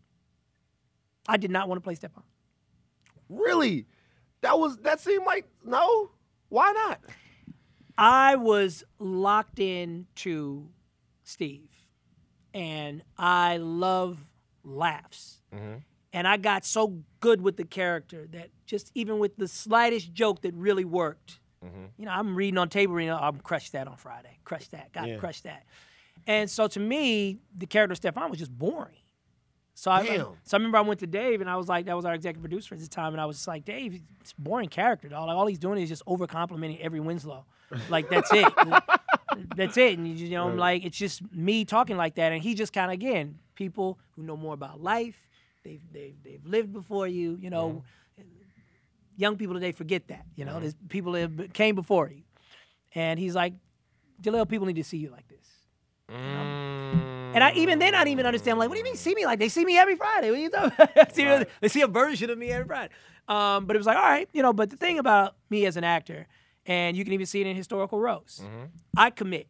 I did not want to play Stefan. Really? That was that seemed like no. Why not? I was locked in to Steve, and I love laughs. Mm-hmm. And I got so good with the character that just even with the slightest joke that really worked, mm-hmm. you know, I'm reading on table, you know, I'm crushed that on Friday, crush that, got to Yeah. crush that. And so to me, the character Stefan was just boring. So I, Damn. so I remember I went to Dave and I was like, that was our executive producer at the time, and I was just like, Dave, it's boring character, dog. Like all he's doing is just over complimenting every Winslow. Like that's it. that's it. And you know, I'm like, it's just me talking like that. And he just kind of again, people who know more about life, they've they've they've lived before you, you know. Young people today forget that. You know, there's people that came before you. And he's like, Jaleel, people need to see you like this. And I even then I didn't even understand. Like, what do you mean see me like they see me every Friday? What are you talking about? See, Right. They see a version of me every Friday. Um, but it was like, all right, you know. But the thing about me as an actor, and you can even see it in historical roles, I commit.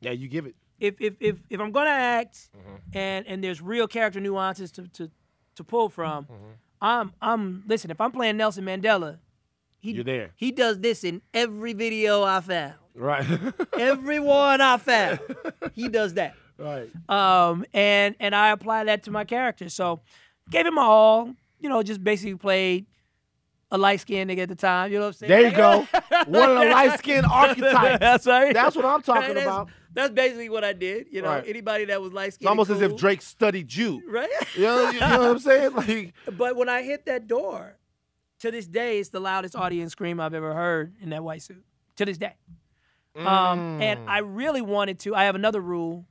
Yeah, you give it. If if if if I'm gonna act, Mm-hmm. and and there's real character nuances to to to pull from, Mm-hmm. I'm I'm listen. If I'm playing Nelson Mandela, he You're there. he does this in every video I found. Right. Every one I found, he does that. Right. um, and and I applied that to my character. So gave him my all. You know, just basically played a light skinned nigga at the time. You know what I'm saying? There you go. One of the light skinned archetypes. That's right. That's what I'm talking That's- about. That's basically what I did. You know, Right. anybody that was light It's skinned. almost as if Drake studied you. Right. You know, you, know what I'm saying? Like, but when I hit that door, to this day, it's the loudest audience scream I've ever heard in that white suit. To this day. Um, and Mm. I really wanted to. I have another rule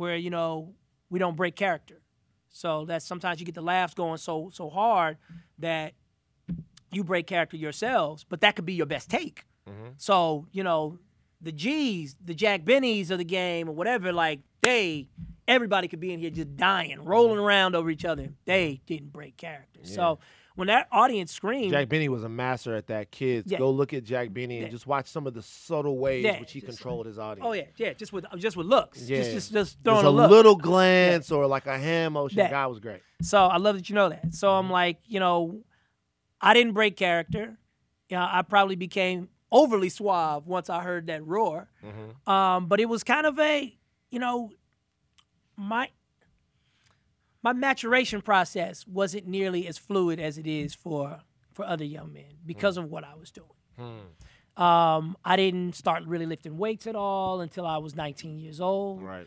where you know we don't break character. So that sometimes you get the laughs going so so hard that you break character yourselves, but that could be your best take. Mm-hmm. So you know the G's, the Jack Bennies of the game or whatever, like they everybody could be in here just dying, rolling around over each other. They didn't break character. So when that audience screamed, Jack Benny was a master at that. Kids, Yeah. go look at Jack Benny and Yeah. just watch some of the subtle ways Yeah, which he controlled his audience. oh yeah, yeah, just with just with looks, Yeah. just just just throwing Just a a little glance or like a hand motion. That. Guy was great. So I love that you know that. So I'm like, you know, I didn't break character. You know, I probably became overly suave once I heard that roar. Um, but it was kind of a, you know, my my maturation process wasn't nearly as fluid as it is for for other young men because of what I was doing. Um, I didn't start really lifting weights at all until I was 19 years old. Right.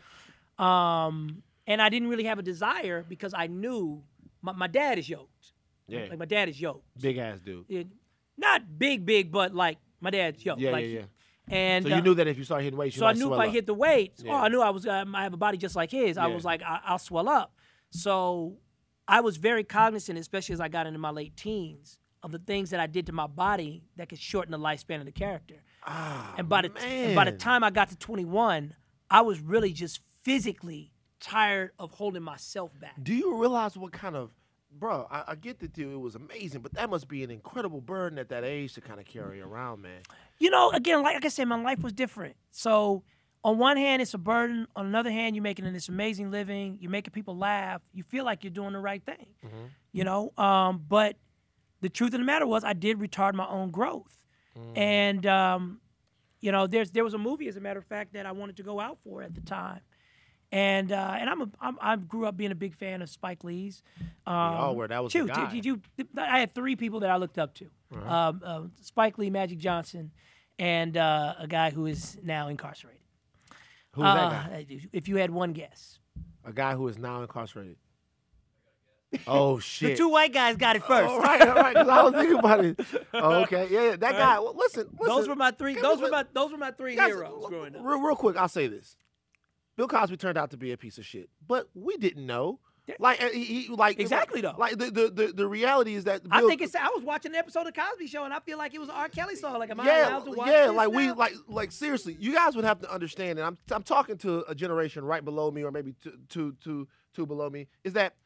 Um, and I didn't really have a desire because I knew my, my dad is yoked. Yeah. Like my dad is yoked. Big ass dude. It- not big, big, but like my dad's yoked. Yeah, like, yeah, yeah. So And you uh, knew that if you started hitting weights, so I knew if swell I up. hit the weights, Yeah. oh, I knew I was um, I have a body just like his. I Yeah. was like, I, I'll swell up. So I was very cognizant, especially as I got into my late teens, of the things that I did to my body that could shorten the lifespan of the character. Ah, And by the and by the time I got to 21, I was really just physically tired of holding myself back. Do you realize what kind of, bro? I, I get that it was amazing, but that must be an incredible burden at that age to kind of carry around, man. you know, again, like, like I said, my life was different. So on one hand, it's a burden. On another hand, you're making this amazing living. You're making people laugh. You feel like you're doing the right thing. You know, um, but the truth of the matter was, I did retard my own growth. And um, you know, there's there was a movie, as a matter of fact, that I wanted to go out for at the time. And uh, and I'm a I'm, I grew up being a big fan of Spike Lee's. Um, all were. That was the shoot, guy. Did you? I had three people that I looked up to: um, uh, Spike Lee, Magic Johnson, and uh, a guy who is now incarcerated. Who's that guy? Uh, If you had one guess, A guy who is now incarcerated. Oh shit! the two white guys got it first. All right, all right. 'cause I was thinking about it. Oh, okay, yeah, yeah, that guy. Well, listen, listen. Those were my three. Those were my those were my three Guys, heroes growing up. Real, real quick, I'll say this: Bill Cosby turned out to be a piece of shit, but we didn't know. Yeah. Like uh, he, he like Exactly, though. Like the the, the, the reality is that I think it's. I was watching an episode of Cosby Show, and I feel like it was an R. Kelly song. Like, am I yeah, allowed to watch yeah, like we like like seriously, you guys would have to understand, and I'm I'm talking to a generation right below me, or maybe two two two two below me, is that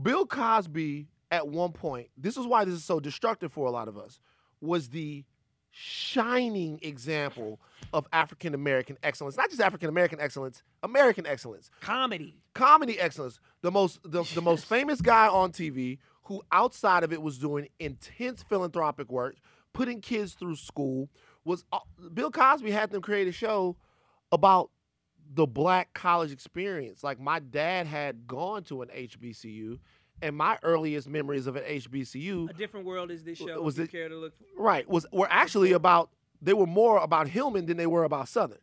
Bill Cosby at one point, this is why this is so destructive for a lot of us, was the shining example of African American excellence, not just African American excellence, American excellence comedy. comedy excellence. The most the, the most famous guy on TV who outside of it was doing intense philanthropic work, putting kids through school, was uh, Bill Cosby had them create a show about the black college experience. Like my dad had gone to an HBCU and my earliest memories of an HBCU A different world is this show. Was it- care to look? right was were actually about they were more about Hillman than they were about Southern.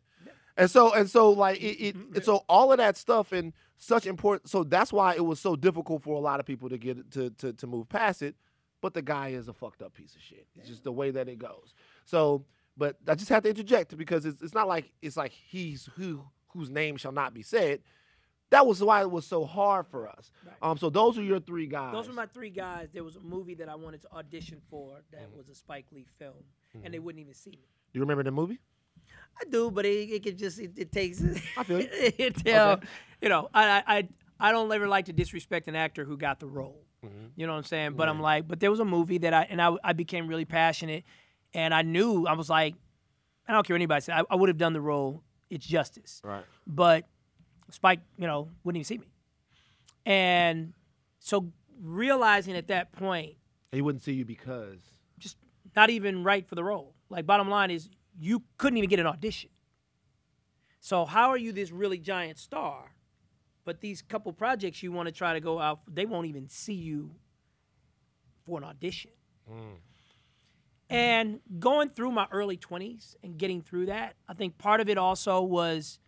And so and so like it, it mm-hmm, and so all of that stuff and such important so that's why it was so difficult for a lot of people to get to to to move past it. But the guy is a fucked up piece of shit. It's just the way that it goes. So but I just have to interject because it's it's not like it's like he's who whose name shall not be said. That was why it was so hard for us. Right. Um so those are your three guys. Those were my three guys. There was a movie that I wanted to audition for that was a Spike Lee film, and they wouldn't even see me. Do you remember the movie? I do, but it, it could just it, it takes. I feel you. it, uh, You know, I, I I don't ever like to disrespect an actor who got the role. Mm-hmm. You know what I'm saying? But I'm like, but there was a movie that I and I I became really passionate, and I knew I was like, I don't care what anybody said. I, I would have done the role. It's justice. Right. but Spike, you know, wouldn't even see me. And so realizing at that point, He wouldn't see you because just not even right for the role. Like bottom line is you couldn't even get an audition. So how are you this really giant star, but these couple projects you want to try to go out, they won't even see you for an audition. Hmm. And going through my early 20s and getting through that, I think part of it also was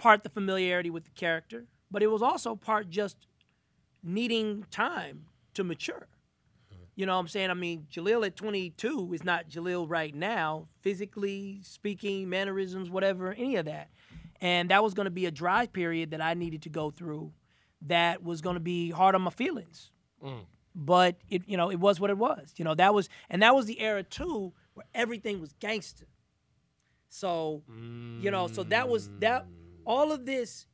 part the familiarity with the character, but it was also part just needing time to mature. You know what I'm saying? I mean, Jaleel at 22 is not Jaleel right now, physically speaking, mannerisms, whatever, any of that. And that was going to be a dry period that I needed to go through that was going to be hard on my feelings. Mm. But it, you know, it was what it was. You know, that was, and that was the era too where everything was gangster. So, you know, so that was that. All of this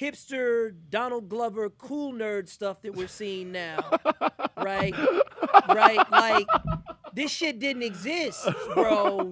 hipster Donald Glover cool nerd stuff that we're seeing now, right? Right? Like this shit didn't exist, bro.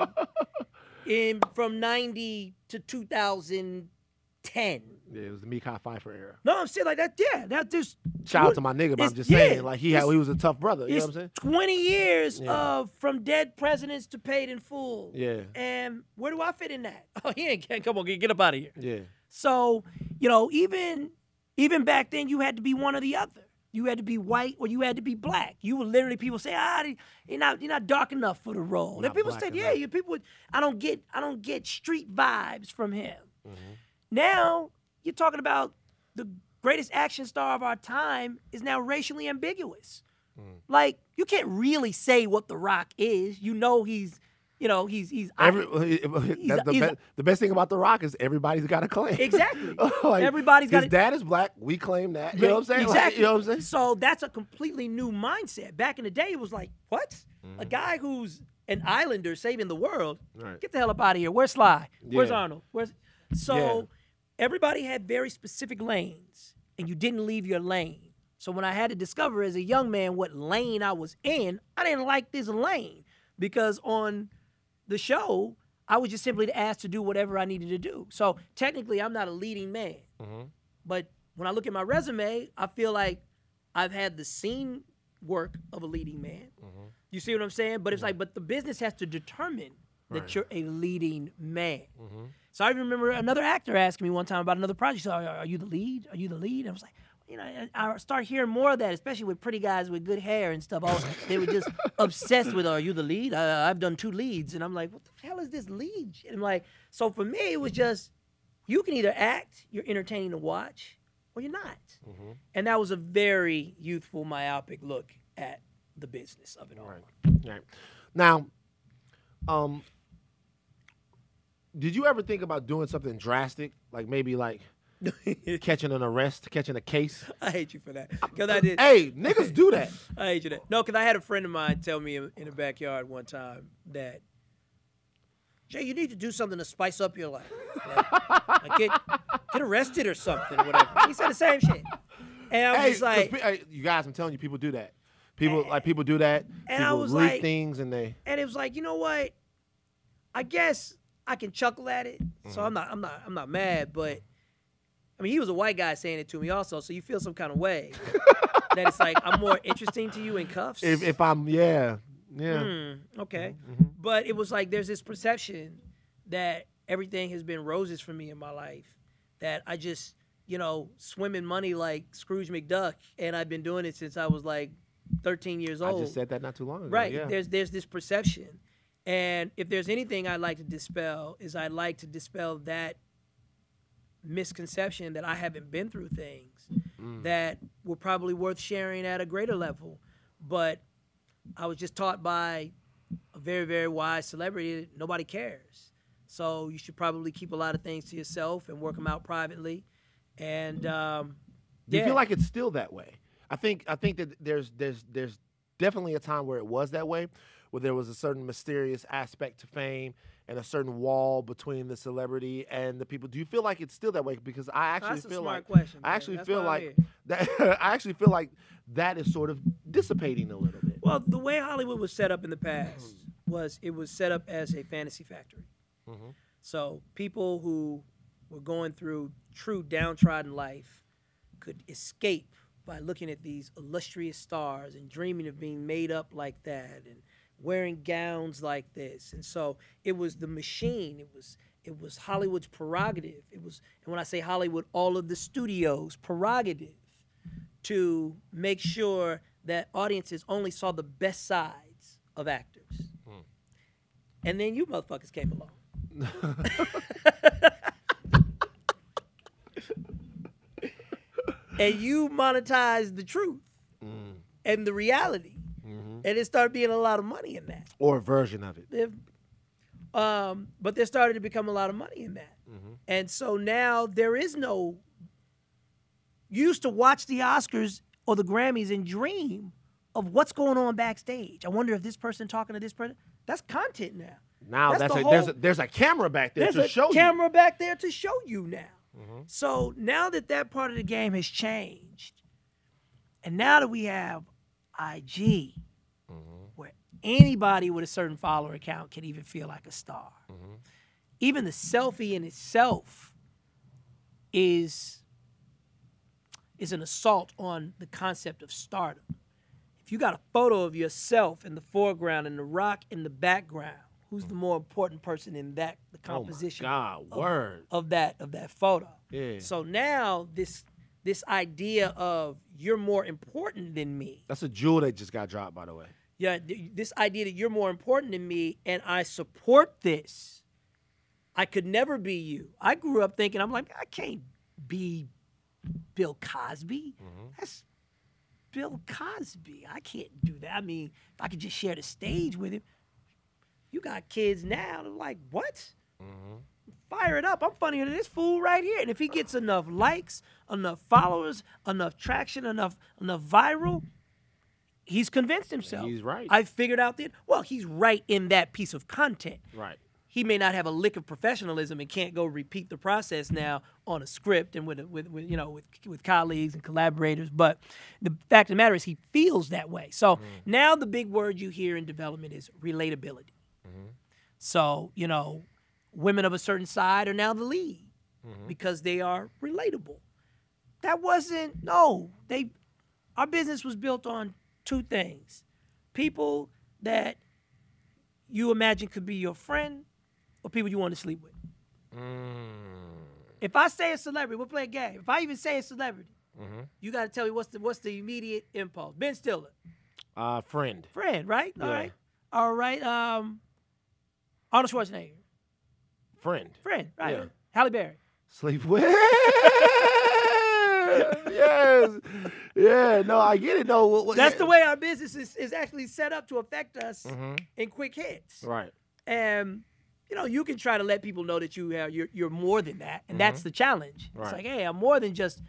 In from 90 to 2010. Yeah, it was the Mekhi Phifer era. No, I'm saying like that. Yeah, that just Shout out to my nigga, but I'm just yeah, saying, like he had, he was a tough brother. You know what I'm saying? 20 years Yeah. of from dead presidents to paid in full. Yeah. And where do I fit in that? Oh, he ain't can't come on, get, get up out of here. Yeah. So, you know, even Even back then, you had to be one or the other. You had to be white or you had to be black. You would literally people say, ah, you're not you're not dark enough for the role. And people said, yeah, you people. Would, I don't get I don't get street vibes from him. Mm-hmm. Now you're talking about the greatest action star of our time is now racially ambiguous. Mm. Like you can't really say what The Rock is. You know he's, you know he's he's Every, He's the, he's be- a- the best thing about The Rock is everybody's got a claim. Exactly. Like, Everybody's got His a- dad is black. We claim that. You know what I'm saying? Like, Exactly. you know what I'm saying? So that's a completely new mindset. Back in the day, it was like, what? A guy who's an islander saving the world. Mm-hmm. Right. Get the hell up out of here. Where's Sly? Where's Yeah. Arnold? Where's so everybody had very specific lanes, and you didn't leave your lane. So when I had to discover as a young man what lane I was in, I didn't like this lane because on the show, I was just simply asked to do whatever I needed to do. So technically, I'm not a leading man. Mm-hmm. But when I look at my resume, I feel like I've had the scene work of a leading man. Mm-hmm. You see what I'm saying? But it's like, but the business has to determine that Right. you're a leading man. So I remember another actor asking me one time about another project. So, are, are you the lead? Are you the lead? And I was like, you know, and I start hearing more of that, especially with pretty guys with good hair and stuff. Oh, they were just obsessed with, are you the lead? I, I've done two leads. And I'm like, what the hell is this lead? shit? I'm like, so for me, it was just, you can either act, you're entertaining to watch, or you're not. And that was a very youthful, myopic look at the business of it all. Right. Right. Now, um, did you ever think about doing something drastic, like maybe like catching an arrest, catching a case? I hate you for that. Because I did. Hey, niggas do that. I hate you that. No, because I had a friend of mine tell me in, in the backyard one time that, Jay, you need to do something to spice up your life. Like, like get, get arrested or something or whatever. He said the same shit. And I was Hey, like, pe- hey, you guys, I'm telling you, people do that. People like people do that. And I was like- things and they. and it was like, you know what? I guess I can chuckle at it. Mm-hmm. So I'm not, I'm not, I'm not mad. But I mean, he was a white guy saying it to me also, so you feel some kind of way that it's like I'm more interesting to you in cuffs. If, if I'm yeah yeah Hmm, okay. Mm-hmm. But it was like there's this perception that everything has been roses for me in my life. That I just, you know, swim in money like Scrooge McDuck, and I've been doing it since I was like 13 years old. I just said that not too long ago. right. Yeah. There's there's this perception, and if there's anything I'd like to dispel, is I'd like to dispel that misconception that I haven't been through things Mm. that were probably worth sharing at a greater level, but I was just taught by a very, very wise celebrity that nobody cares. So you should probably keep a lot of things to yourself and work them out privately. And um, Do you feel like it's still that way? I think I think that there's there's there's definitely a time where it was that way, where there was a certain mysterious aspect to fame and a certain wall between the celebrity and the people. Do you feel like it's still that way? Because I actually That's a feel smart like question, I actually That's feel like that I actually feel like that is sort of dissipating a little bit. Well, the way Hollywood was set up in the past was it was set up as a fantasy factory. Mhm. So people who were going through true downtrodden life could escape by looking at these illustrious stars and dreaming of being made up like that and wearing gowns like this. And so it was the machine. It was it was Hollywood's prerogative. It was and when I say Hollywood, all of the studios' prerogative to make sure that audiences only saw the best sides of actors. And then you motherfuckers came along. and you monetized the truth Mm. and the reality. And it started being a lot of money in that. Or a version of it. If- um, but there started to become a lot of money in that. Mhm. And so now there is no. You used to watch the Oscars or the Grammys and dream of what's going on backstage. I wonder if this person talking to this person. That's content now. Now That's that's, the a, there's a there's a camera back there There's to a show camera back there to show you now. Mhm. So now that that part of the game has changed, and now that we have IG, anybody with a certain follower account can even feel like a star. Mhm. Even the selfie in itself is is an assault on the concept of stardom. If you got a photo of yourself in the foreground and the rock in the background, who's the more important person in that the Oh composition God, word. of that of that photo? Yeah. So now this this idea of you're more important than me. That's a jewel that just got dropped, by the way. Yeah, th- this idea that you're more important than me and I support this. I could never be you. I grew up thinking, I'm like, I can't be Bill Cosby. Mm-hmm. That's Bill Cosby. I can't do that. I mean, if I could just share the stage with him. You got kids now, they're like, what? Mm-hmm. Fire it up. I'm funnier than this fool right here. And if he gets enough likes, enough followers, enough traction, enough enough viral, he's convinced himself. He's right. I figured out that well, he's right in that piece of content. Right. He may not have a lick of professionalism and can't go repeat the process now on a script and with with, with you know with with colleagues and collaborators. But the fact of the matter is, he feels that way. So mm-hmm. now the big word you hear in development is relatability. Mm-hmm. So you know, women of a certain side are now the lead mm-hmm. because they are relatable. That wasn't no. They our business was built on two things: people that you imagine could be your friend or people you want to sleep with. If I say a celebrity, we'll play a game. If I even say a celebrity, you got to tell me what's the what's the immediate impulse. Ben Stiller, Uh, friend. friend, right? All Yeah. right, all right. Um, Arnold Schwarzenegger, Friend. friend, right? Yeah. Halle Berry. Sleep with. yes. Yeah. No, I get it. No. what- what- That's yeah. the way our business is, is actually set up to affect us Mhm. in quick hits. Right. And you know, you can try to let people know that you have you're you're more than that, and that's the challenge. Mm-hmm. Right. It's like, hey, I'm more than just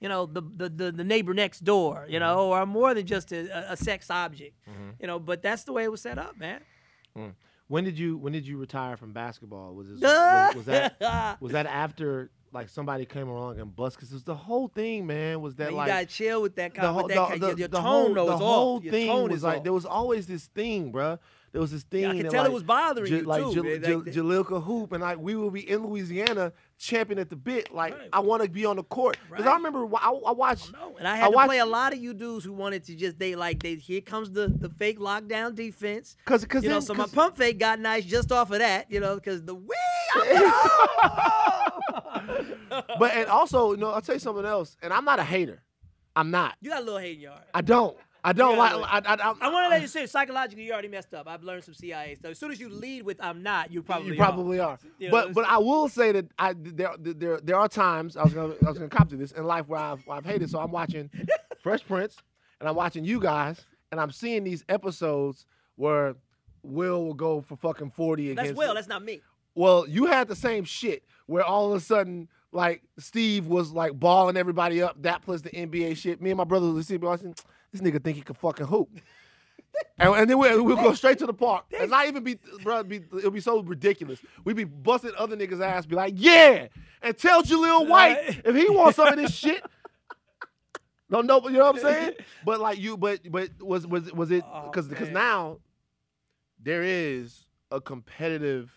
you know the the the, the neighbor next door, you Mm-hmm. know, or I'm more than just a, a- sex object, you know. But that's the way it was set up, man. When did you When did you retire from basketball? Was this was, was that was that after like somebody came along and bust? Because the whole thing, man, was that Man, you like gotta chill with that the kind. whole, with that the, the, your, your the tone whole, though the whole thing tone was like off. there was always this thing, bruh. There was this thing. I can that, tell it was bothering J- you, like too. Jal- Like the- Jaleel Hoop, and like we will be in Louisiana, champion at the bit. Like Right. I want to be on the court because I remember I, I watched. No, and I I had to watched- play a lot of you dudes who wanted to just they like they here comes the the fake lockdown defense. Cause, cause You know, so my pump fake got nice just off of that, you know, because the way but and also, you know, I'll tell you something else. And I'm not a hater. I'm not. you got a little hate yard. I don't. I don't like. I, I, I, I want to let you say psychologically you already messed up. I've learned some CIA stuff. As soon as you lead with "I'm not," you probably You probably are. You know, but but I will say that I there there there are times I was gonna I was gonna cop to this in life where I've I've hated. So I'm watching Fresh Prince and I'm watching you guys and I'm seeing these episodes where Will will go for fucking forty That's. Will. That's not me. Well, you had the same shit where all of a sudden, like Steve was like balling everybody up. That plus the NBA shit. Me and my brother was sitting watching. This nigga think he can fucking hoop. And, and then we'll, we'll go straight to the park and not even be, bro. Be, it'll be so ridiculous. We'd be busting other niggas' ass, be like, yeah, and tell Jaleel White if he wants some of this shit. No, no, but you know what I'm saying? But like you, but but was was was it Oh, because because now there is a competitive,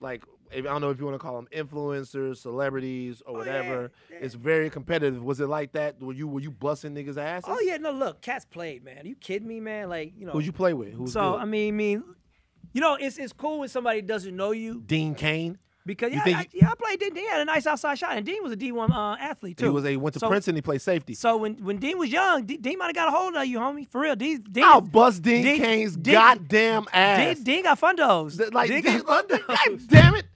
like I don't know if you want to call them influencers, celebrities, or Oh, yeah, whatever. yeah. It's very competitive. Was it like that? Were you were you busting niggas' asses? Oh yeah, no, look, cats played, man. you kidding me, man? Like you know. Who'd you play with? Who's so good? I mean, I mean, you know, it's it's cool when somebody doesn't know you Dean Cain. Because yeah, I, yeah, I played Dean. Dean had a nice outside shot, and Dean was a D one uh, athlete too. He was he went to So- Princeton. He played safety. So when when Dean was young, D- Dean might have got a hold of you, homie. For real, Dean. Dean I'll bust Dean, Dean- Cain's Dean- goddamn ass. Dean, Dean got fundos. Th- Like, Dean Dean, got God fundos. damn it!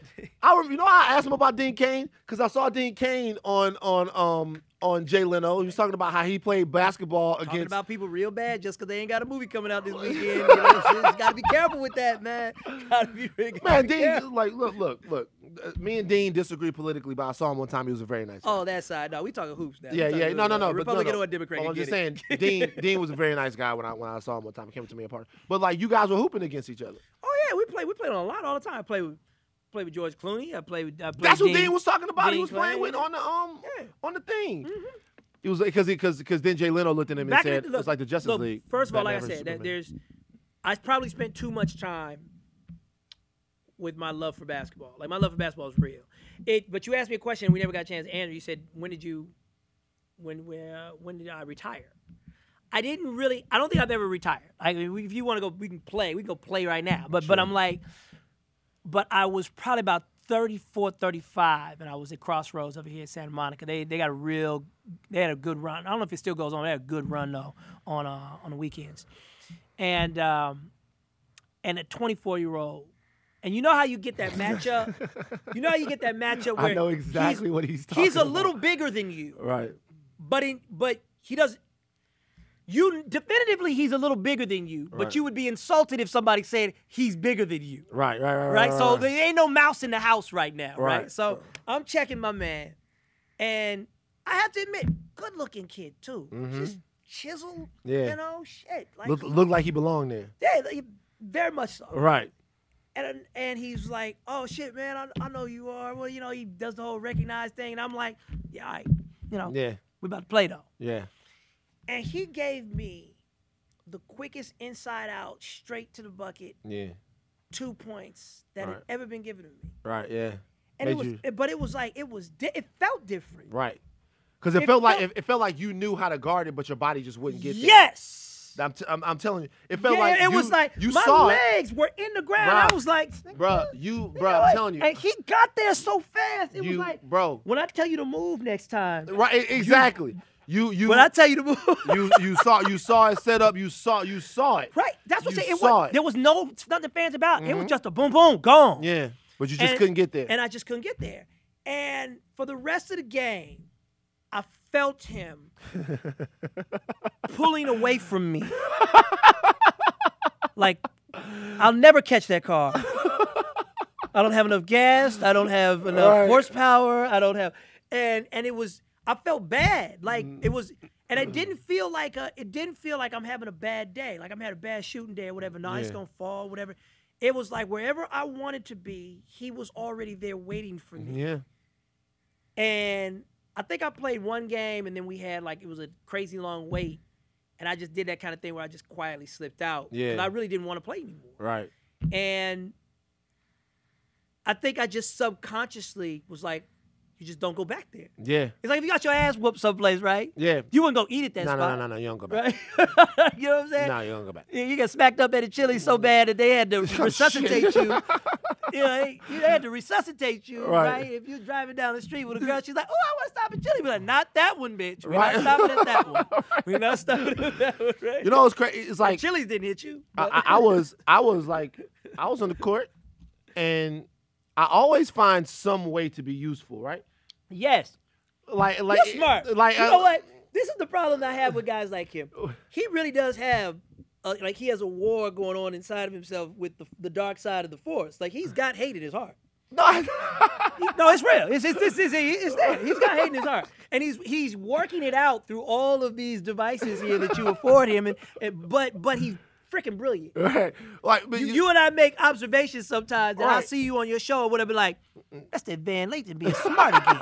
I you know I asked him about Dean Cain because I saw Dean Cain on on um on Jay Leno. He was talking about how he played basketball Talking against. about people real bad just because they ain't got a movie coming out this weekend. You know, so gotta be careful with that, man. Gotta be, gotta Man, Dean, careful. like, look, look, look. Uh, Me and Dean disagree politically, but I saw him one time. He was a very nice. guy. Oh, that side. No, we talking hoops now. Yeah, yeah, no, no, no. But no, Republican no. or a Democrat. I'm just saying. Dean, Dean was a very nice guy when I when I saw him one time. He came to me a party. But like, you guys were hooping against each other. Oh yeah, we play. We played on a lot all the time. I play with, play with George Clooney. I played with. I played That's who Dean, Dean was talking about. he Dean was playing with on the um Yeah. on the thing. It was because because because then Jay Leno looked at him and Back in said the- look, it's like the Justice look, League. First of all, like I said, that there's. I probably spent too much time with my love for basketball. Like my love for basketball is real. It. But you asked me a question. and We never got a chance to answer. You said, "When did you? When where? When did I retire?" I didn't really. I don't think I've ever retired. I mean, if you want to go, we can play. We can go play right now. But but I'm like, but I was probably about 34 35, and I was at Crossroads over here in Santa Monica. They they got a real, they had a good run. I don't know if it still goes on. They had a good run though on uh, on the weekends, and um, and a 24 year old. And you know how you get that matchup? you know how you get that matchup where I know exactly he's, what he's talking he's a about. little bigger than you, Right. but in, but he doesn't. You definitively he's a little bigger than you, but you would be insulted if somebody said he's bigger than you Right. Right. Right. right? So right. there ain't no mouse in the house right now, right? Right. So I'm checking my man, and I have to admit, good looking kid too. Just chiseled, Mm-hmm. Yeah. you know, shit. Like, look look like he belonged there. yeah, very much so. Right. And and he's like, oh shit, man, I, I know you are. Well, you know, he does the whole recognize thing, and I'm like, yeah, all right, you know, Yeah. we about to play though. Yeah. And he gave me the quickest inside out, straight to the bucket, Yeah. two points that Right. had ever been given to me. Right. Yeah. and it was, you- but it was like it was, di- it felt different. Right. Because it, It felt like it, it felt like you knew how to guard it, but your body just wouldn't get there. Yes. I'm, t- I'm, I'm telling you, it felt yeah, like it you, was like you my saw legs were in the ground. Bruh. I was like, bro. You, bro, I'm telling you, and he got there so fast. It you, was like, bro. when I tell you to move next time, Right. Exactly. You, you, when I tell you to move, you, you saw, you saw it set up. You saw, you saw it. right? That's what You I'm saying. It saw was, it. There was no nothing fans about. It was mm-hmm. just a boom, boom, gone. Yeah. But you just And- couldn't get there. and I just couldn't get there. And for the rest of the game, I felt him pulling away from me. like, I'll never catch that car. I don't have enough gas. I don't have enough Right. horsepower. I don't have, and and it was. I felt bad. Like Mm. it was, and it didn't feel like a. It didn't feel like I'm having a bad day. Like I'm having a bad shooting day or whatever. No, it's Yeah. gonna fall. Whatever. It was like wherever I wanted to be, he was already there waiting for me. yeah. And I think I played one game, and then we had like it was a crazy long wait, and I just did that kind of thing where I just quietly slipped out. Yeah. I really didn't want to play anymore. Right. And I think I just subconsciously was like, you just don't go back there. Yeah. It's like if you got your ass whooped someplace, right? Yeah. You wouldn't go eat at that No, no, spot. no, no, no. You don't go back. Right? you know what I'm saying? No, you don't go back. Yeah, You got smacked up at a chili so mm-hmm. bad that they had to Oh, resuscitate you. You know, they, they had to resuscitate you, Right. right. If you're driving down the street with a girl, she's like, "Oh, I want to stop at chili." Be like, "Not that one, bitch. We're Right. not stopping at that one. We're not stopping at that one." Right? You know what's crazy? It's like Chili's didn't hit you. I, I, I was I was like I was on the court, and I always find some way to be useful, right? Yes, Like like you're smart. Like you uh, know what? This is the problem I have with guys like him. He really does have. Uh, like he has a war going on inside of himself with the, the dark side of the force. Like he's got hate in his heart. No, No, it's real. It's it's it's, it's, it's there. He's got hate in his heart, and he's he's working it out through all of these devices here that you afford him. And, and but but he's freaking brilliant. right. Like but You, you- you and I make observations sometimes, and I Right. see you on your show or whatever. be Like that's that Van Lathan being smart again.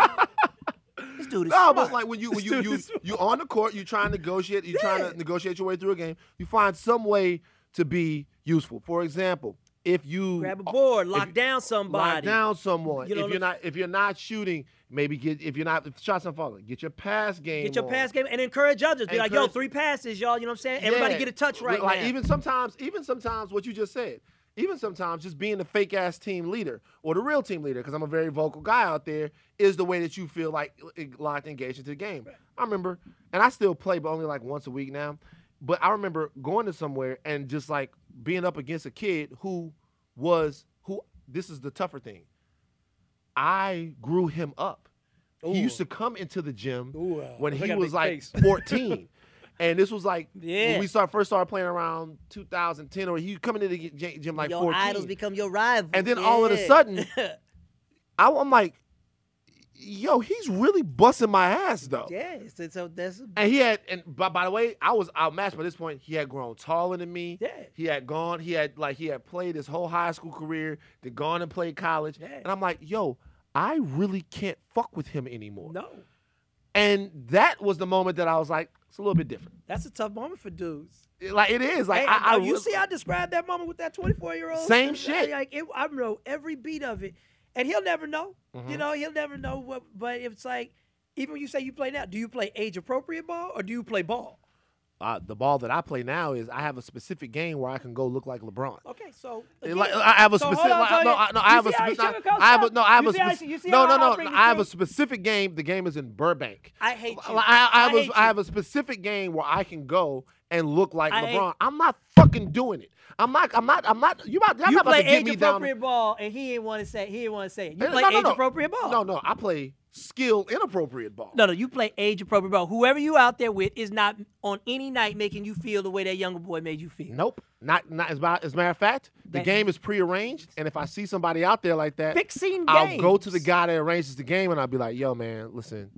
this dude is No, smart. but like when you when you you you on the court, you trying to negotiate, you trying Yeah. to negotiate your way through a game. You find some way to be useful. For example, if you grab a board, lock if- down somebody. lock down someone, You know, if you're not if you're not shooting, maybe get if you're not if shots are falling, get your pass game. Get your on. pass game and encourage others. Be like, yo, three passes, y'all. You know what I'm saying? Everybody Yeah. get a touch right like now. even sometimes even sometimes what you just said even sometimes just being the fake ass team leader or the real team leader because i'm a very vocal guy out there is the way that you feel like uh, locked engaged into the game i remember and i still play but only like once a week now but i remember going to somewhere and just like being up against a kid who was who this is the tougher thing i grew him up he used to come into the gym Ooh, uh, when he was like face. 14. and this was like Yeah. when we start first started playing around 2010 or he coming into the gym like your 14. idols become your rivals. And then all of a sudden- I'm like, yo, he's really busting my ass though. yeah, so, so that's And he had, and by, by the way, I was outmatched by this point. He had grown taller than me. Yeah. He had gone, he had like he had played his whole high school career, then gone and played college. Yeah. And I'm like, yo, I really can't fuck with him anymore. no. And that was the moment that I was like, it's a little bit different. That's a tough moment for dudes. Like it is. Like Hey, I, I you re- see, I described that moment with that 24 year old. Same shit. Like it, I know every beat of it, and he'll never know. Mm-hmm. You know, he'll never know what. But it's like, even when you say you play now, do you play age appropriate ball or do you play ball? uh, the ball that I play now is I have a specific game where I can go look like LeBron. Okay, so again, Like, I have a so specific. like, no, I, no, I have a see how he specific. I have a no. I have You a specific. No, no, no. I have a specific game. The game is in Burbank. I hate you. I, I have a, I you. have a specific game where I can go and look like I LeBron. I'm not fucking doing it. I'm not. I'm not. I'm not. You about? You not play age me down. appropriate ball, and he didn't want to say. He didn't want to say it. You play no, no, age no. appropriate ball. No, no. I play skill inappropriate ball. No, no, you play age appropriate ball. Whoever you out there with is not on any night making you feel the way that younger boy made you feel. Nope. Not. Not as, as a matter of fact, the That- game is prearranged, and if I see somebody out there like that, Fixing I'll go to the guy that arranges the game, and I'll be like, "Yo, man, listen,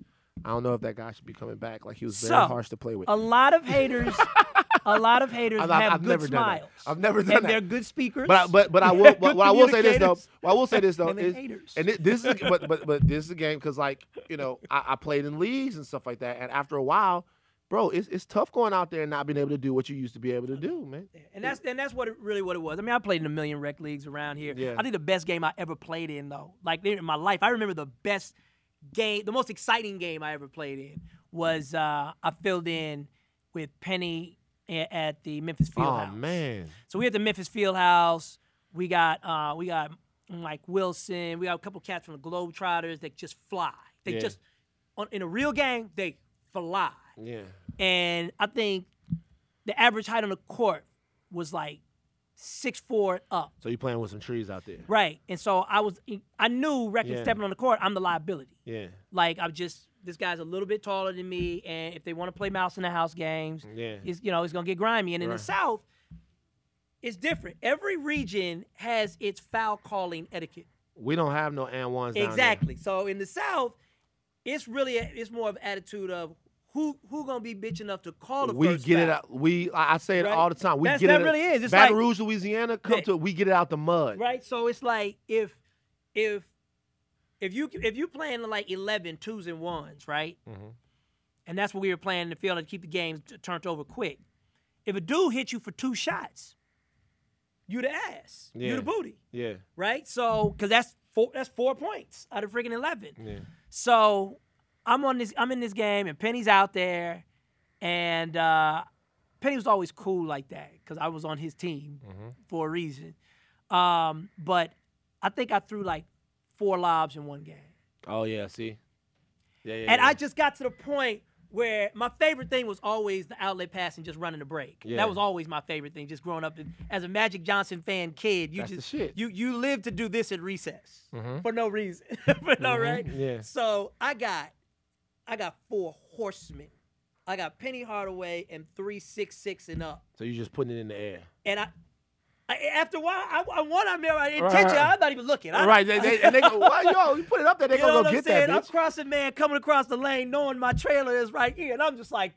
I don't know if that guy should be coming back. Like he was very So, harsh to play with." A lot of haters, a lot of haters I've- have I've good never done that. smiles. I've never done and that. they're good speakers. But I, but but I will. But I will say this though. communicators. What I will say this though And they're is, haters. and thi- this is but but but this is a game because like you know I, I played in leagues and stuff like that, and after a while, bro, it's it's tough going out there and not being able to do what you used to be able to do, man. And that's and that's what it, really what it was. I mean, I played in a million rec leagues around here. Yeah. I think the best game I ever played in though, like in my life, I remember the best game, the most exciting game I ever played in was uh, I filled in with Penny at the Memphis Fieldhouse. Oh man, So we at the Memphis Fieldhouse. We got uh, we got Mike Wilson. We got a couple cats from the Globetrotters that just fly. They Yeah. just on, in a real game they fly yeah. and I think the average height on the court was like six four up. So you playing with some trees out there? Right. And so I was I knew record Yeah. stepping on the court, I'm the liability. Yeah, Like I'm just this guy's a little bit taller than me, and if they want to play mouse in the house games, yeah. you know it's gonna get grimy. And in Right. the South, it's different. Every region has its foul calling etiquette. We don't have no and ones. Exactly. So in the South, it's really a, it's more of attitude of who who gonna be bitch enough to call the We first get it out. We I I say it Right? all the time. We That's- get that it. really is. It's Baton like- Rouge, Louisiana. Come Yeah. to we get it out the mud. right? So it's like if if if you if you playing like 11 twos and ones, right? Mhm. And that's what we were playing in the field to keep the games turned over quick. If a dude hit you for two shots, you the ass, Yeah. you the booty, Yeah, right? So because that's four that's four points out of freaking 11. yeah. So I'm on this. I'm in this game, and Penny's out there, and uh, Penny was always cool like that because I was on his team for a reason. Um, but I think I threw like four lobs in one game, Oh yeah. See. Yeah, yeah. and yeah. I just got to the point where my favorite thing was always the outlet pass and just running the break. Yeah. That was always my favorite thing. Just growing up as a Magic Johnson fan kid, you That's just you you live to do this at recess Mhm. for no reason, for no right. Yeah. So I got, I got four horsemen. I got Penny Hardaway and three six six and up. So you just putting it in the air. And I, I after a while, I, I want I mean, Right, intention. right. I'm not even looking. I, right. They, they, and they go, why, yo, you put it up there, they you gonna go get saying? that I'm crossing man coming across the lane, knowing my trailer is right here, and I'm just like,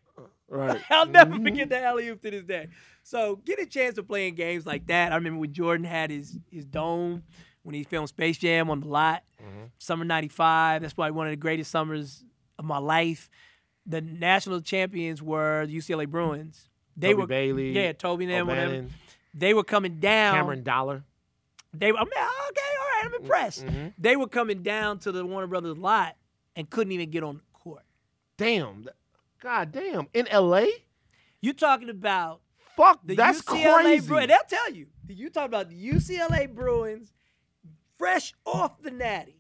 right. I'll never forget the alley oop to this day. So get a chance of playing games like that. I remember when Jordan had his his dome when he filmed Space Jam on the lot, Mm-hmm. summer '95. That's probably one of the greatest summers of my life. The national champions were the UCLA Bruins. They Toby were Bailey, yeah, Toby and whatever. They were coming down. Cameron Dollar. They were, I mean, okay, all right, I'm impressed. Mhm. They were coming down to the Warner Brothers lot and couldn't even get on the court. Damn. God damn. In LA? You talking about Fuck, the that's UCLA crazy. Bruins. They'll tell you. You talking about the UCLA Bruins, fresh off the natty.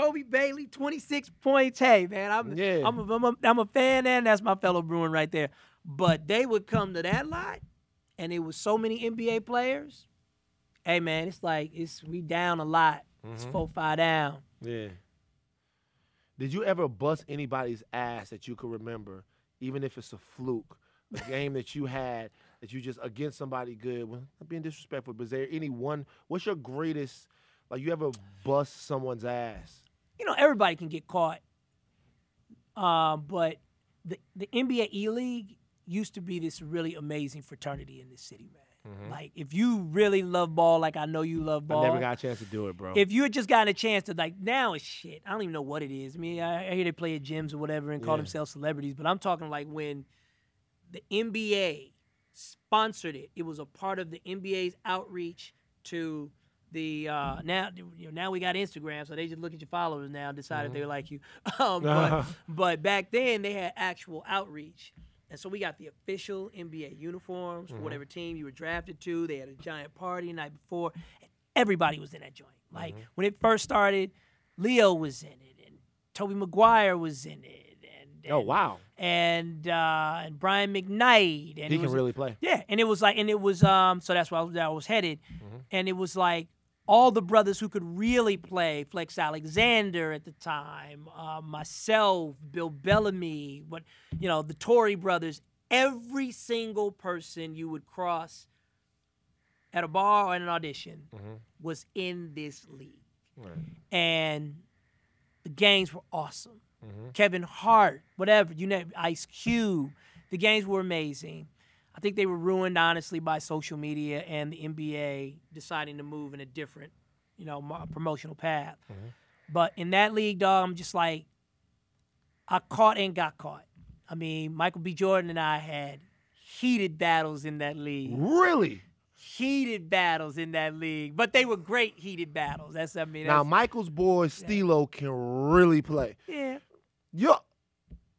Toby Bailey, 26 points. Hey, man, I'm, Yeah. I'm, a, I'm, a, I'm a fan, and that's my fellow Bruin right there. But they would come to that lot, and it was so many NBA players. Hey, man, it's like it's we down a lot. It's Mhm. four, five down. Yeah. Did you ever bust anybody's ass that you could remember, even if it's a fluke, a game that you had that you just against somebody good? Well, I'm being disrespectful, but is there any one? What's your greatest? Like you ever bust someone's ass? You know, everybody can get caught. Um, but the the NBA E League used to be this really amazing fraternity in this city, man. Like if you really love ball, like I know you love ball. I never got a chance to do it, bro. if you had just gotten a chance to like now it's shit. I don't even know what it is. I mean, I, I hear they play at gyms or whatever and call Yeah. themselves celebrities, but I'm talking like when the NBA sponsored it. It was a part of the NBA's outreach to the uh, now you know, now we got Instagram, so they just look at your followers now and decide if they like you. um, but, but back then they had actual outreach, And so we got the official NBA uniforms for whatever team you were drafted to. They had a giant party the night before. And everybody was in that joint. Like when it first started, Leo was in it, and Tobey Maguire was in it, and, Oh wow, and uh, and Brian McKnight, and he can was, really play. yeah, and it was like, and it was um, so that's why I was, I was headed, Mm-hmm. and it was like all the brothers who could really play, Flex Alexander at the time, uh, myself, Bill Bellamy, what you know, the Torry brothers, every single person you would cross at a bar or in an audition Mm-hmm. was in this league, and the games were awesome. Kevin Hart, whatever you name, Ice Cube. The games were amazing. I think they were ruined honestly by social media and the NBA deciding to move in a different, you know, promotional path. Mm-hmm. But in that league, dog, I'm just like, I caught and got caught. I mean, Michael B. Jordan and I had heated battles in that league. Really? Heated battles in that league, but they were great heated battles. That's what I mean, Now Michael's boy Stilo can really play. yeah, Yo,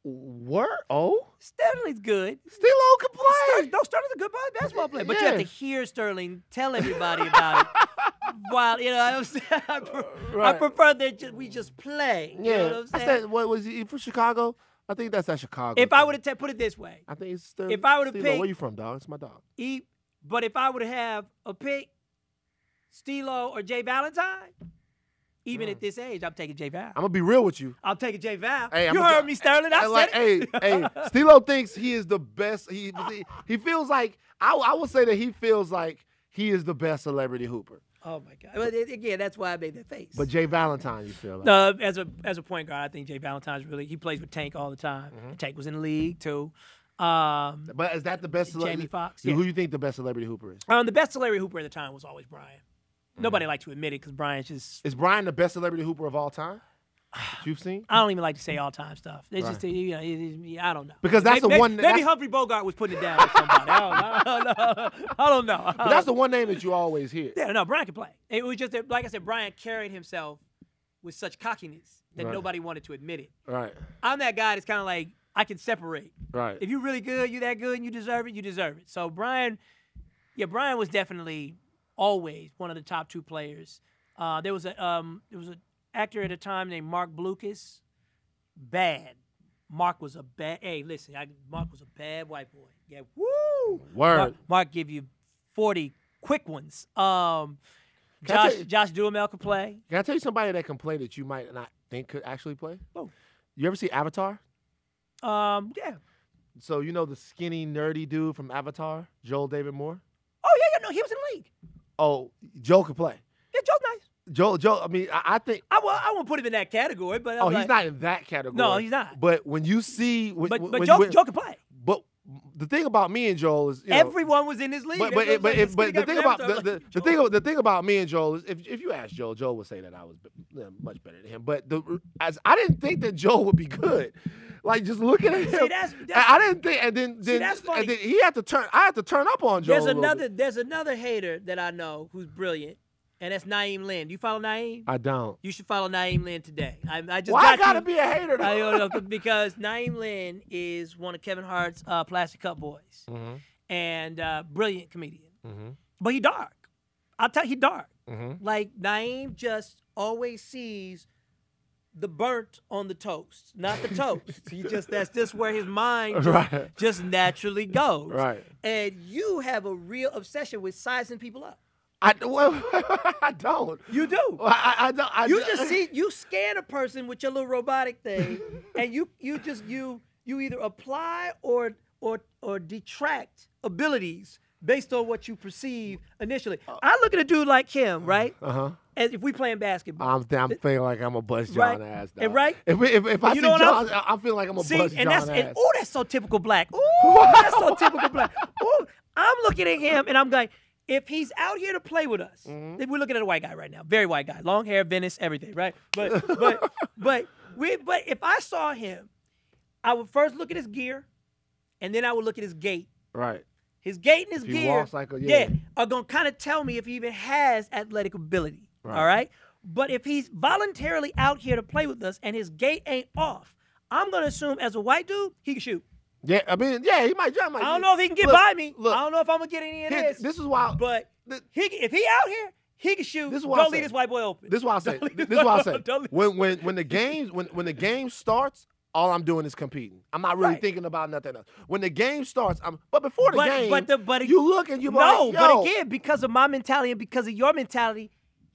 where? Oh, Sterling's good. Still Stilo can play. Sterling, no, Sterling's a good basketball player, but you have to hear Sterling tell everybody about it. While you know, I'm saying, I, pre- I Right. prefer that we just play. You Yeah, know what I'm I said, what was he from Chicago? I think that's at Chicago. if I would have put it this way, I think it's still. if I would've Stilo. picked- where you from, dog? It's my dog. e, but if I would have a pick, Stilo or Jay Valentine, even at this age, I'm taking Jay Val. I'm gonna be real with you. I'm taking Jay Val. Hey, I'm you heard me, Sterling. I I said like, it. hey, hey, Stilo thinks he is the best. He he, he feels like I, I would say that he feels like he is the best celebrity hooper. Oh my God! But again, that's why I made that face. But Jay Valentine, you feel like? No, as a as a point guard, I think Jay Valentine's really he plays with Tank all the time. Mm-hmm. Tank was in the league too. Um, But is that the best? cele- Jamie Foxx, Who yeah. you think the best celebrity hooper is? um, the best celebrity Hooper at the time was always Brian. Mm-hmm. Nobody liked to admit it because Brian's just Is Brian the best celebrity hooper of all time? that you've seen? I don't even like to say all time stuff. It's just Right. you know, it, it, I don't know Because that's maybe, the one- Maybe, that's- Humphrey Bogart was putting it down with somebody. I don't know. I don't know. I don't know. But that's the one name that you always hear. yeah, no, Brian could play. It was just that, like I said, Brian carried himself with such cockiness that Right. nobody wanted to admit it. Right, I'm that guy that's kind of like I can separate. right. If you're really good, you're that good, and you deserve it, you deserve it. So Brian, yeah, Brian was definitely always one of the top two players. Uh, there was a um, there was an actor at a time named Marc Blucas. Bad. Marc was a bad. Hey, listen, I, Marc was a bad white boy. Yeah, woo. Word. Marc, Marc give you forty quick ones. Um, Can Josh you- Josh Duhamel could play. Can I tell you somebody that can play that you might not think could actually play? Oh. You ever see Avatar? Um, yeah. So you know the skinny, nerdy dude from Avatar, Joel David Moore. Oh yeah, yeah. No, he was in the league. Oh, Joel could play. Yeah, Joe's nice. Joe, Joe. I mean, I, I think. I won't, I won't put him in that category, but I'm Oh, like, he's not in that category. No, he's not. But when you see, when, But when, but Joe, when- Joe can play. but the thing about me and Joel is, you know, Everyone was in his league. But but it, but it, but the thing about the, the, the thing the thing about me and Joel is if if you ask Joel, Joel would say that I was much better than him. But the as I didn't think that Joel would be good. Like just looking at him, See, that's- I- that's- I, didn't think. And then See, then, that's funny. and then he had to turn. I had to turn up on Joel. There's another bit. there's another hater that I know who's brilliant, and that's Na'im Lynn. Do you follow Na'im? I don't. You should follow Na'im Lynn today. I, I just Why got I gotta you. be a hater? Though? I don't know, because Na'im Lynn is one of Kevin Hart's uh, Plastic Cup Boyz, Mhm. and uh, brilliant comedian. Mhm. But he dark. I'll tell you, he dark. Mhm. Like Na'im just always sees the burnt on the toast, not the toast. he just that's just where his mind just, Right. just naturally goes. Right. And you have a real obsession with sizing people up. I well, I don't. You do. I, I, I don't. I, You just see you scan a person with your little robotic thing, and you you just you you either apply or or or detract abilities based on what you perceive initially. I look at a dude like him, right? Uh huh. As if we playing basketball. I'm, I'm feeling like I'm a bust Right. John ass. And right? If, if, if I You see John, I'm- I, feel like I'm a See, bust and John that's ass. and, oh, that's so typical black. Oh, that's so typical black. Oh, I'm looking at him and I'm going, if he's out here to play with us, Mm-hmm. we're looking at a white guy right now, very white guy, long hair, Venice, everything, right? But but but we but if I saw him, I would first look at his gear, and then I would look at his gait. right. His gait and his If gear, walks like a- yeah. are gonna kind of tell me if he even has athletic ability. Right. All right. But if he's voluntarily out here to play with us and his gait ain't off, I'm gonna assume as a white dude he can shoot. Yeah, I mean, yeah, he might jump. I don't know if he can get Look, by me. look. I don't know if I'm gonna get any of this. this is why. but th- he, if he out here, he can shoot. This is I Don't say. leave this white boy open. This is why I say. This is why I say. When when when the games when when the game starts, all I'm doing is competing. I'm not really Right. thinking about nothing else. When the game starts, I'm. But before the But- game, but the- but it- you look and you no, like, but again, because of my mentality and because of your mentality,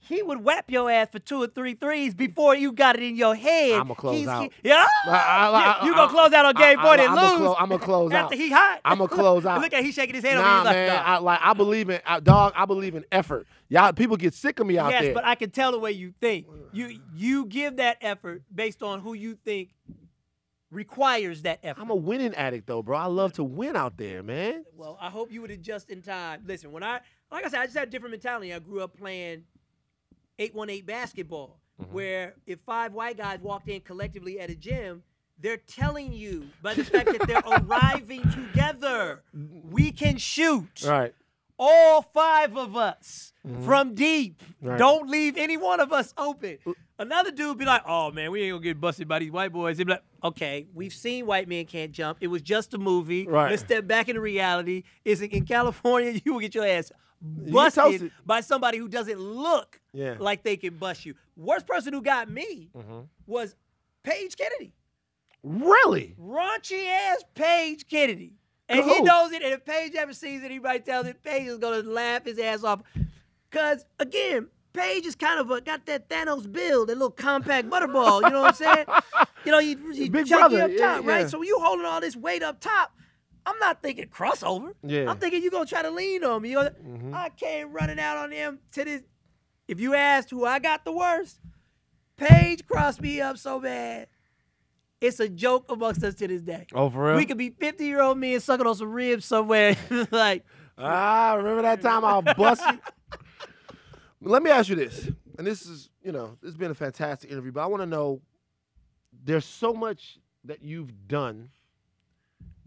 he would whap your ass for two or three threes before you got it in your head. I'ma close He's- out. he- yeah, I- I- I- you gonna close out on game four and I'ma lose. clo- I'ma close after out. he hot. I'ma close out. Look at he shaking his head Nah, on me. Man. like, I, like I believe in I, dog. I believe in effort. Y'all people get sick of me out yes, there. Yes, but I can tell the way you think. You you give that effort based on who you think requires that effort. I'm a winning addict though, bro. I love to win out there, man. Well, I hope you would adjust in time. Listen, when I, like I said, I just had a different mentality. I grew up playing 818 basketball, Mm-hmm. where if five white guys walked in collectively at a gym, they're telling you by the fact that they're arriving together, we can shoot. Right. All five of us from deep. Mm-hmm. Right. Don't leave any one of us open. Another dude be like, "Oh man, we ain't gonna get busted by these white boys." He'd be like, "Okay, we've seen white men can't jump. It was just a movie. Right. Let's step back into reality. Is it in California, you will get your ass busted by somebody who doesn't look Yeah. like they can bust you. Worst person who got me Mm-hmm. was Page Kennedy, Really? raunchy ass Page Kennedy. And he knows it. And if Page ever sees it, he might tell it. Page is gonna laugh his ass off. Cause again, Page is kind of a, got that Thanos build, that little compact butterball. You know what I'm saying? You know, you, you Big brother, up yeah, top, right? yeah. So you holding all this weight up top, I'm not thinking crossover. Yeah. I'm thinking you're gonna try to lean on me. Mm-hmm. I came running out on them to this. If you asked who I got the worst, Page crossed me up so bad. It's a joke amongst us to this day. Oh, for real? We could be 50 year old men sucking on some ribs somewhere. like, Ah, remember that time I bust you? Let me ask you this, and this is, you know, this has been a fantastic interview, but I want to know there's so much that you've done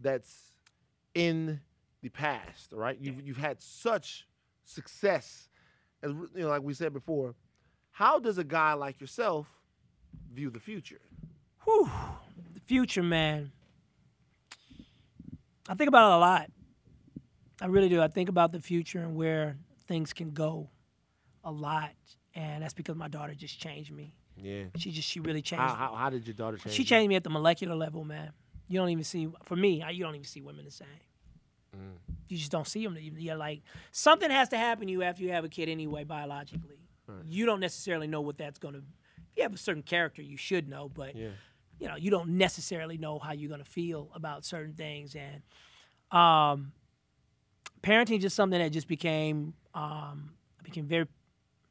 that's in the past, right? You've, you've had such success, as you know, like we said before. How does a guy like yourself view the future? whew, the future, man. I think about it a lot. I really do. I think about the future and where things can go a lot. And that's because my daughter just changed me. Yeah. She just, she really changed How, me. how, how did your daughter change? She you? changed me at the molecular level, man. You don't even see, for me, I- you don't even see women the same. Mm. You just don't see them. You're like, something has to happen to you after you have a kid anyway, biologically. You don't necessarily know what that's going to, if you have a certain character, you should know, but Yeah. you know, you don't necessarily know how you're going to feel about certain things. And um, parenting is just something that just became, um, I became very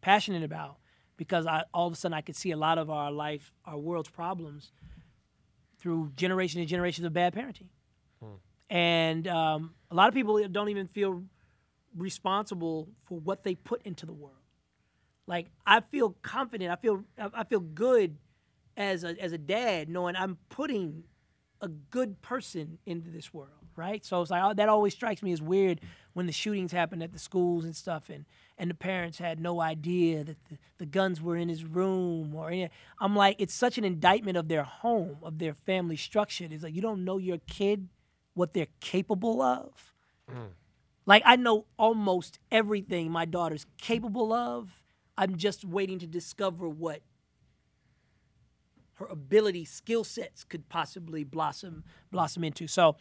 passionate about because I all of a sudden I could see a lot of our life, our world's problems through generations and generations of bad parenting. And um, a lot of people don't even feel responsible for what they put into the world. Like I feel confident, I feel I I feel good as a as a dad, knowing I'm putting a good person into this world, right? So it's like oh, that always strikes me as weird when the shootings happened at the schools and stuff, and and the parents had no idea that the, the guns were in his room or any. I'm like, it's such an indictment of their home, of their family structure. It's like you don't know your kid what they're capable of. Mm. Like I know almost everything my daughter's capable of. I'm just waiting to discover what her ability, skill sets could possibly blossom blossom into. So,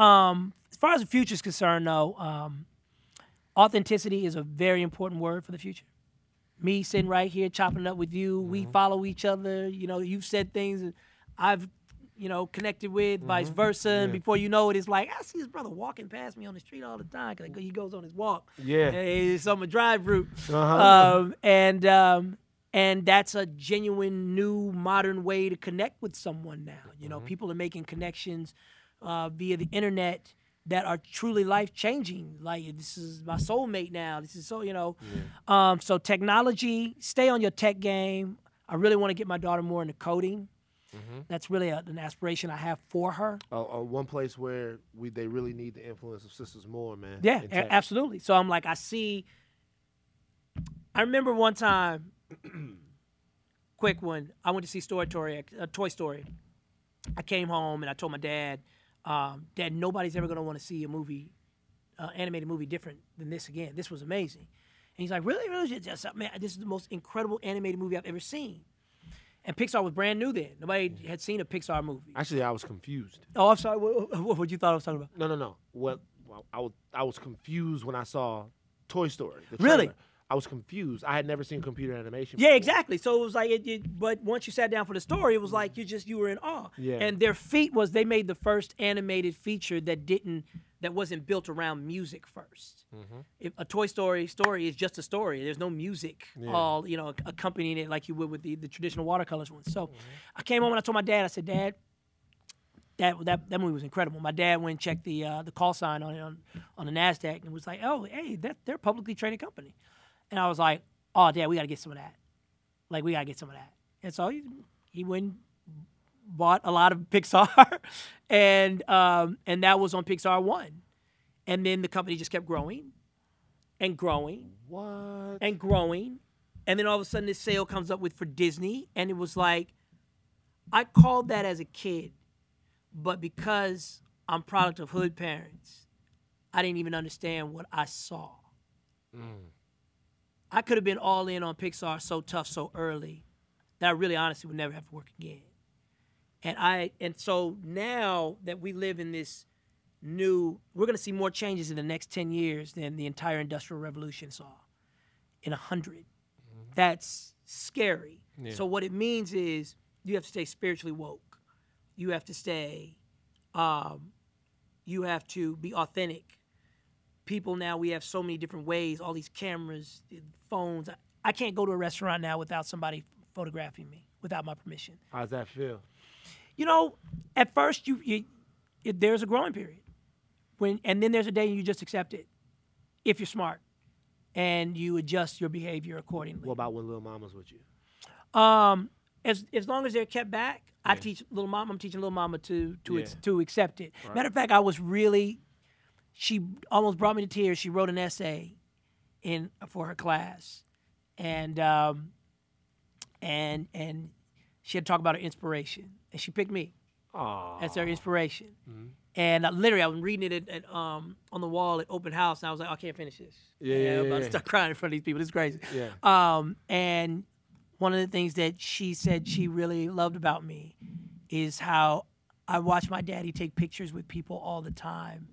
um, as far as the future is concerned, though, um, authenticity is a very important word for the future. Me sitting right here chopping it up with you, we follow each other. You know, you've said things I've, you know, connected with, vice versa. And before you know it, it's like I see his brother walking past me on the street all the time because he goes on his walk. Yeah. it's on my drive route. Uh-huh. Um, and um, and that's a genuine new modern way to connect with someone now. You know, people are making connections uh, via the internet that are truly life changing. Like this is my soulmate now. This is so you know. Um, so technology, stay on your tech game. I really want to get my daughter more into coding. That's really a, an aspiration I have for her. Uh, uh, one place where we they really need the influence of sisters more, man. Yeah, a- absolutely. So I'm like, I see. I remember one time, quick one. I went to see Story Story, uh, Toy Story. I came home and I told my dad, um, that nobody's ever gonna want to see a movie, uh, animated movie different than this again. This was amazing. And he's like, really, really, just, man, this is the most incredible animated movie I've ever seen. And Pixar was brand new then. Nobody had seen a Pixar movie. Actually, I was confused. Oh, I'm sorry. What, what, what you thought I was talking about? No, no, no. Well, I was I was confused when I saw Toy Story. Really? I was confused. I had never seen computer animation. Yeah, before. exactly. So it was like, it, it, but once you sat down for the story, it was like you just you were in awe. Yeah. And their feat was they made the first animated feature that didn't that wasn't built around music 1st If a Toy Story story is just a story, there's no music all you know accompanying it like you would with the, the traditional watercolors ones. So I came home and I told my dad, I said, Dad, that that that movie was incredible. My dad went and checked the uh, the call sign on it on on the Nasdaq and was like, "Oh, hey, that they're a publicly traded company," and I was like, "Oh, Dad, we got to get some of that. Like, we got to get some of that." And so he he went bought a lot of Pixar, and um, and that was on Pixar One, and then the company just kept growing, and growing, What? and growing. And then all of a sudden, this sale comes up with for Disney, and it was like, I called that as a kid, but because I'm product of hood parents, I didn't even understand what I saw. I could have been all in on Pixar so tough so early that I really honestly would never have to work again. And I and so now that we live in this new we're going to see more changes in the next 10 years than the entire industrial revolution saw in a 100 that's scary. So what it means is you have to stay spiritually woke. You have to stay um, you have to be authentic people now we have so many different ways all these cameras phones I, I can't go to a restaurant now without somebody photographing me without my permission How's that feel? you know, at first you, you it, there's a growing period, when and then there's a day you just accept it, if you're smart, and you adjust your behavior accordingly. What about when little mama's with you? Um, as as long as they're kept back, I teach little mama. I'm teaching little mama to to ex- to accept it. Matter of fact, I was really, she almost brought me to tears. She wrote an essay, in for her class, and um, and and she had to talk about her inspiration, and she picked me Aw. as her inspiration. Mm-hmm. And uh, literally, I was reading it at, at, um, on the wall at open house, and I was like, I can't finish this. Yeah, And yeah, I'm about yeah, to start crying in front of these people. This is crazy. Yeah. Um, and one of the things that she said she really loved about me is how I watch my daddy take pictures with people all the time,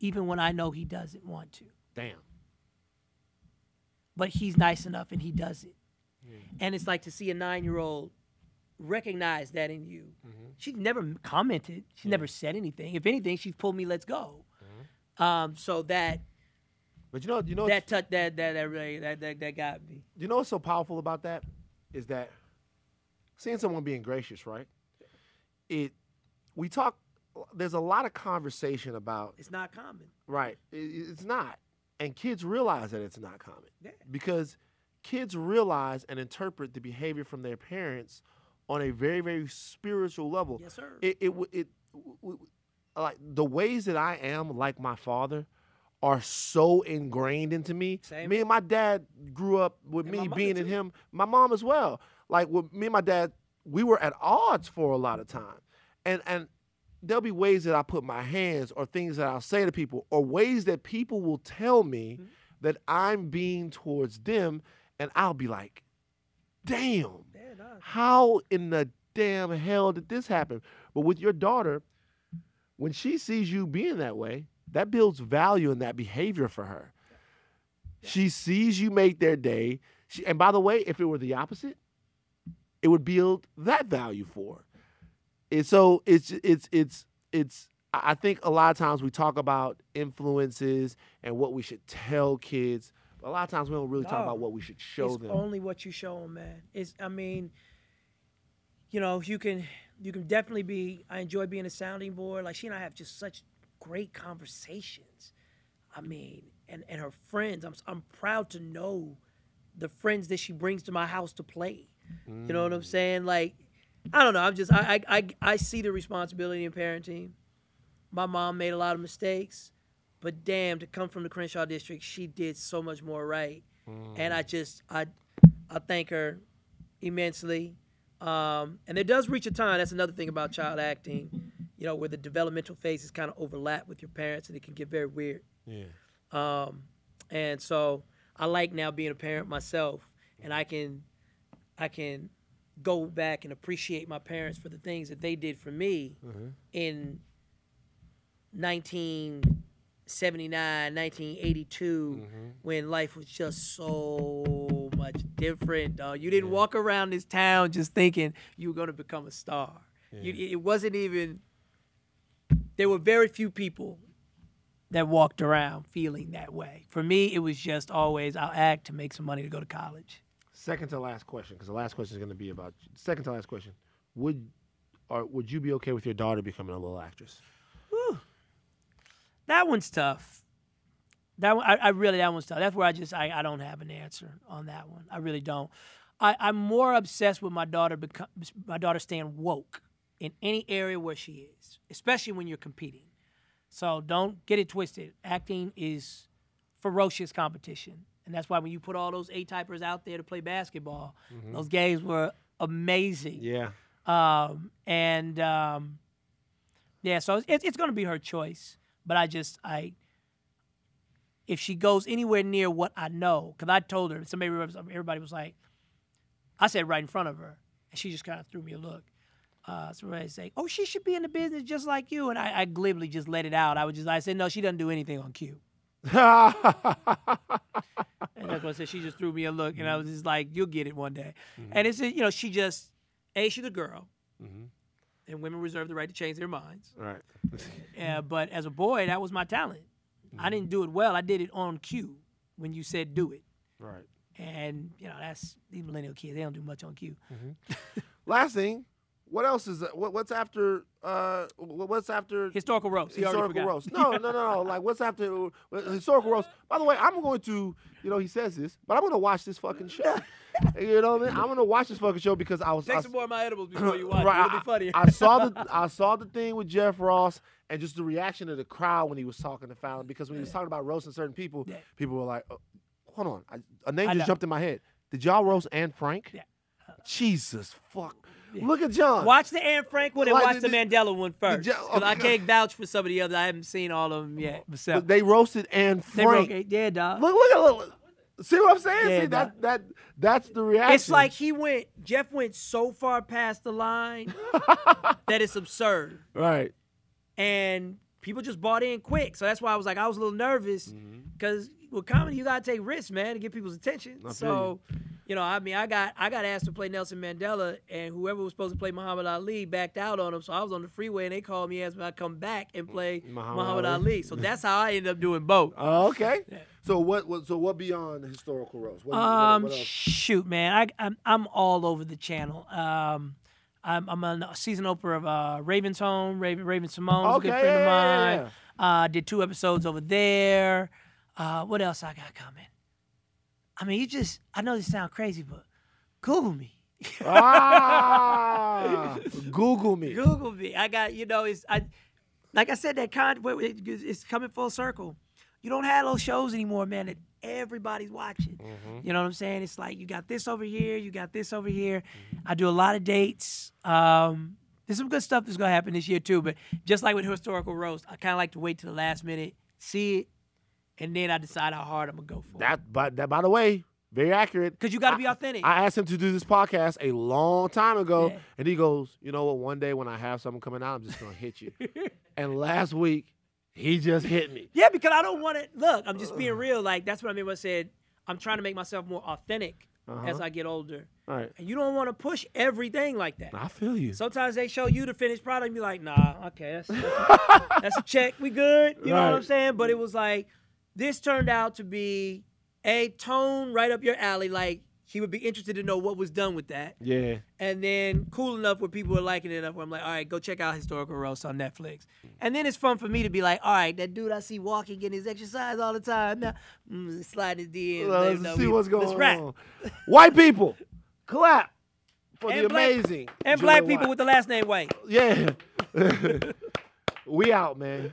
even when I know he doesn't want to. Damn. But he's nice enough and he does it. And it's like to see a nine year old recognize that in you. She's never commented, she's never said anything. If anything, she's pulled me, let's go. Um, so that But you know, you know, that touch that that that really that that, that got me. you know what's so powerful about that is that seeing someone being gracious, right? It we talk. There's a lot of conversation about It's not common. right. it's not, and kids realize that it's not common Yeah. because kids realize and interpret the behavior from their parents on a very very spiritual level. Yes, sir. It it it w- w- like the ways that I am like my father are so ingrained into me. Same. Me and my dad grew up with And me being in him, my mom as well. Like with me and my dad, we were at odds for a lot of time. And and there'll be ways that I put my hands or things that I'll say to people or ways that people will tell me Mm-hmm. that I'm being towards them and I'll be like, damn how in the damn hell did this happen? But with your daughter, when she sees you being that way, that builds value in that behavior for her. She sees you make their day. She, and by the way, if it were the opposite, it would build that value for her. And so it's it's it's it's I think a lot of times we talk about influences and what we should tell kids. But a lot of times we don't really talk about what we should show it's them. only what you show them, man. It's I mean, you know, you can you can definitely be. I enjoy being a sounding board. Like she and I have just such great conversations. I mean, and and her friends. I'm I'm proud to know the friends that she brings to my house to play. You know what I'm mm. saying? Like, I don't know. I'm just I I I, I see the responsibility in parenting. My mom made a lot of mistakes, but damn, to come from the Crenshaw district, she did so much more right. And I just I I thank her immensely. Um, and it does reach a time. That's another thing about child acting. you know, where the developmental phases kind of overlap with your parents, and it can get very weird. Yeah. Um, and so I like now being a parent myself, and I can, I can go back and appreciate my parents for the things that they did for me mm-hmm. in 1979, 1982, mm-hmm. when life was just so much different. Dog. You didn't walk around this town just thinking you were going to become a star. You, it wasn't even. There were very few people that walked around feeling that way. For me, it was just always I'll act to make some money to go to college. Second to last question, because the last question is going to be about second to last question. Would or would you be okay with your daughter becoming a little actress? That one's tough. That one, I, I really that one's tough. That's where I just I, I don't have an answer on that one. I really don't. I, I'm more obsessed with my daughter become my daughter staying woke in any area where she is, especially when you're competing. So don't get it twisted. Acting is ferocious competition. And that's why when you put all those A typers out there to play basketball, those games were amazing. Yeah. Um, and um, yeah, so it's, it's going to be her choice. But I just, I, if she goes anywhere near what I know, because I told her, somebody, everybody was like, I said right in front of her, and she just kind of threw me a look. Uh, somebody say, "Oh, she should be in the business just like you," and I, I glibly just let it out. I was just, I said, "No, she doesn't do anything on cue." And that's what I said. She just threw me a look, and I was mm-hmm. just like, "You'll get it one day." Mm-hmm. And it's you know, she just a she's a girl, mm-hmm. and women reserve the right to change their minds. right. Uh, but as a boy, that was my talent. I didn't do it well. I did it on cue when you said do it, right. and you know that's these millennial kids. They don't do much on cue. Last thing, what else is that? What, what's after? Uh, what's after? Historical roast. He historical roast. No, no, no, no. Like what's after uh, historical roast? By the way, I'm going to, you know, he says this, but I'm going to watch this fucking show. you know what I mean? I'm going to watch this fucking show because I was. I Take was- some more of my edibles before you watch. Right, it. It'll be funny. I, I saw the I saw the thing with Jeff Ross and just the reaction of the crowd when he was talking to Fallon because when he was talking about roasting certain people, Yeah. people were like, oh, "Hold on, I, a name I just know. jumped in my head. Did y'all roast Anne Frank? Yeah. Jesus fuck! Look at John. Watch the Anne Frank one and Like, watch did- the Mandela one first. you- Because I can't vouch for some of the others. I haven't seen all of them yet myself. But they roasted Anne They Frank. broke it. Yeah, dog. Look, look at look. See what I'm saying? Yeah, See that that that's the reaction. It's like he went, Jeff went so far past the line that it's absurd. right. And people just bought in quick. So that's why I was like, I was a little nervous mm-hmm. because with comedy, you got to take risks, man, to get people's attention. feel So, you know, I mean, I got I got asked to play Nelson Mandela, and whoever was supposed to play Muhammad Ali backed out on him. So I was on the freeway, and they called me, asked me to come back and play Muhammad Muhammad, Ali. Ali. So that's how I ended up doing both. Oh, okay. So what, what? So what beyond historical roles? What, Um, what shoot, man, I, I'm I'm all over the channel. Um, I'm, I'm a season opener of uh, Raven's Home. Raven Raven-Symoné's a good friend of mine. yeah, yeah, mine. Uh, did two episodes over there. Uh, what else I got coming? I mean, you just I know this sounds crazy, but Google me. ah, Google me. Google me. I got you know it's I like I said that con it's coming full circle. You don't have those shows anymore, man. That everybody's watching. You know what I'm saying? It's like you got this over here, you got this over here. I do a lot of dates. Um, there's some good stuff that's gonna happen this year too. But just like with historical roast, I kind of like to wait till the last minute, see it, and then I decide how hard I'm gonna go for. That, but that, by the way, very accurate. Because you gotta be authentic. I asked him to do this podcast a long time ago, Yeah. and he goes, "You know what? One day when I have something coming out, I'm just gonna hit you." and last week, he just hit me. Yeah, because I don't want to look. I'm just being real. Like that's what I mean when I said I'm trying to make myself more authentic as Uh-huh. I get older. All right, And you don't want to push everything like that. I feel you. Sometimes they show you the finished product and be like, nah, okay, that's, that's, that's a check. We good. You know what I'm saying? But it was like, this turned out to be a tone right up your alley. Like, he would be interested to know what was done with that. yeah, And then cool enough where people are liking it enough where I'm like, all right, go check out Historical Roast on Netflix. And then it's fun for me to be like, all right, that dude I see walking, getting his exercise all the time. Now, mm, slide his DMs. him let's see we- what's going on. White people, clap for And the black- amazing And Joy black people White. with the last name White. yeah. we out, man.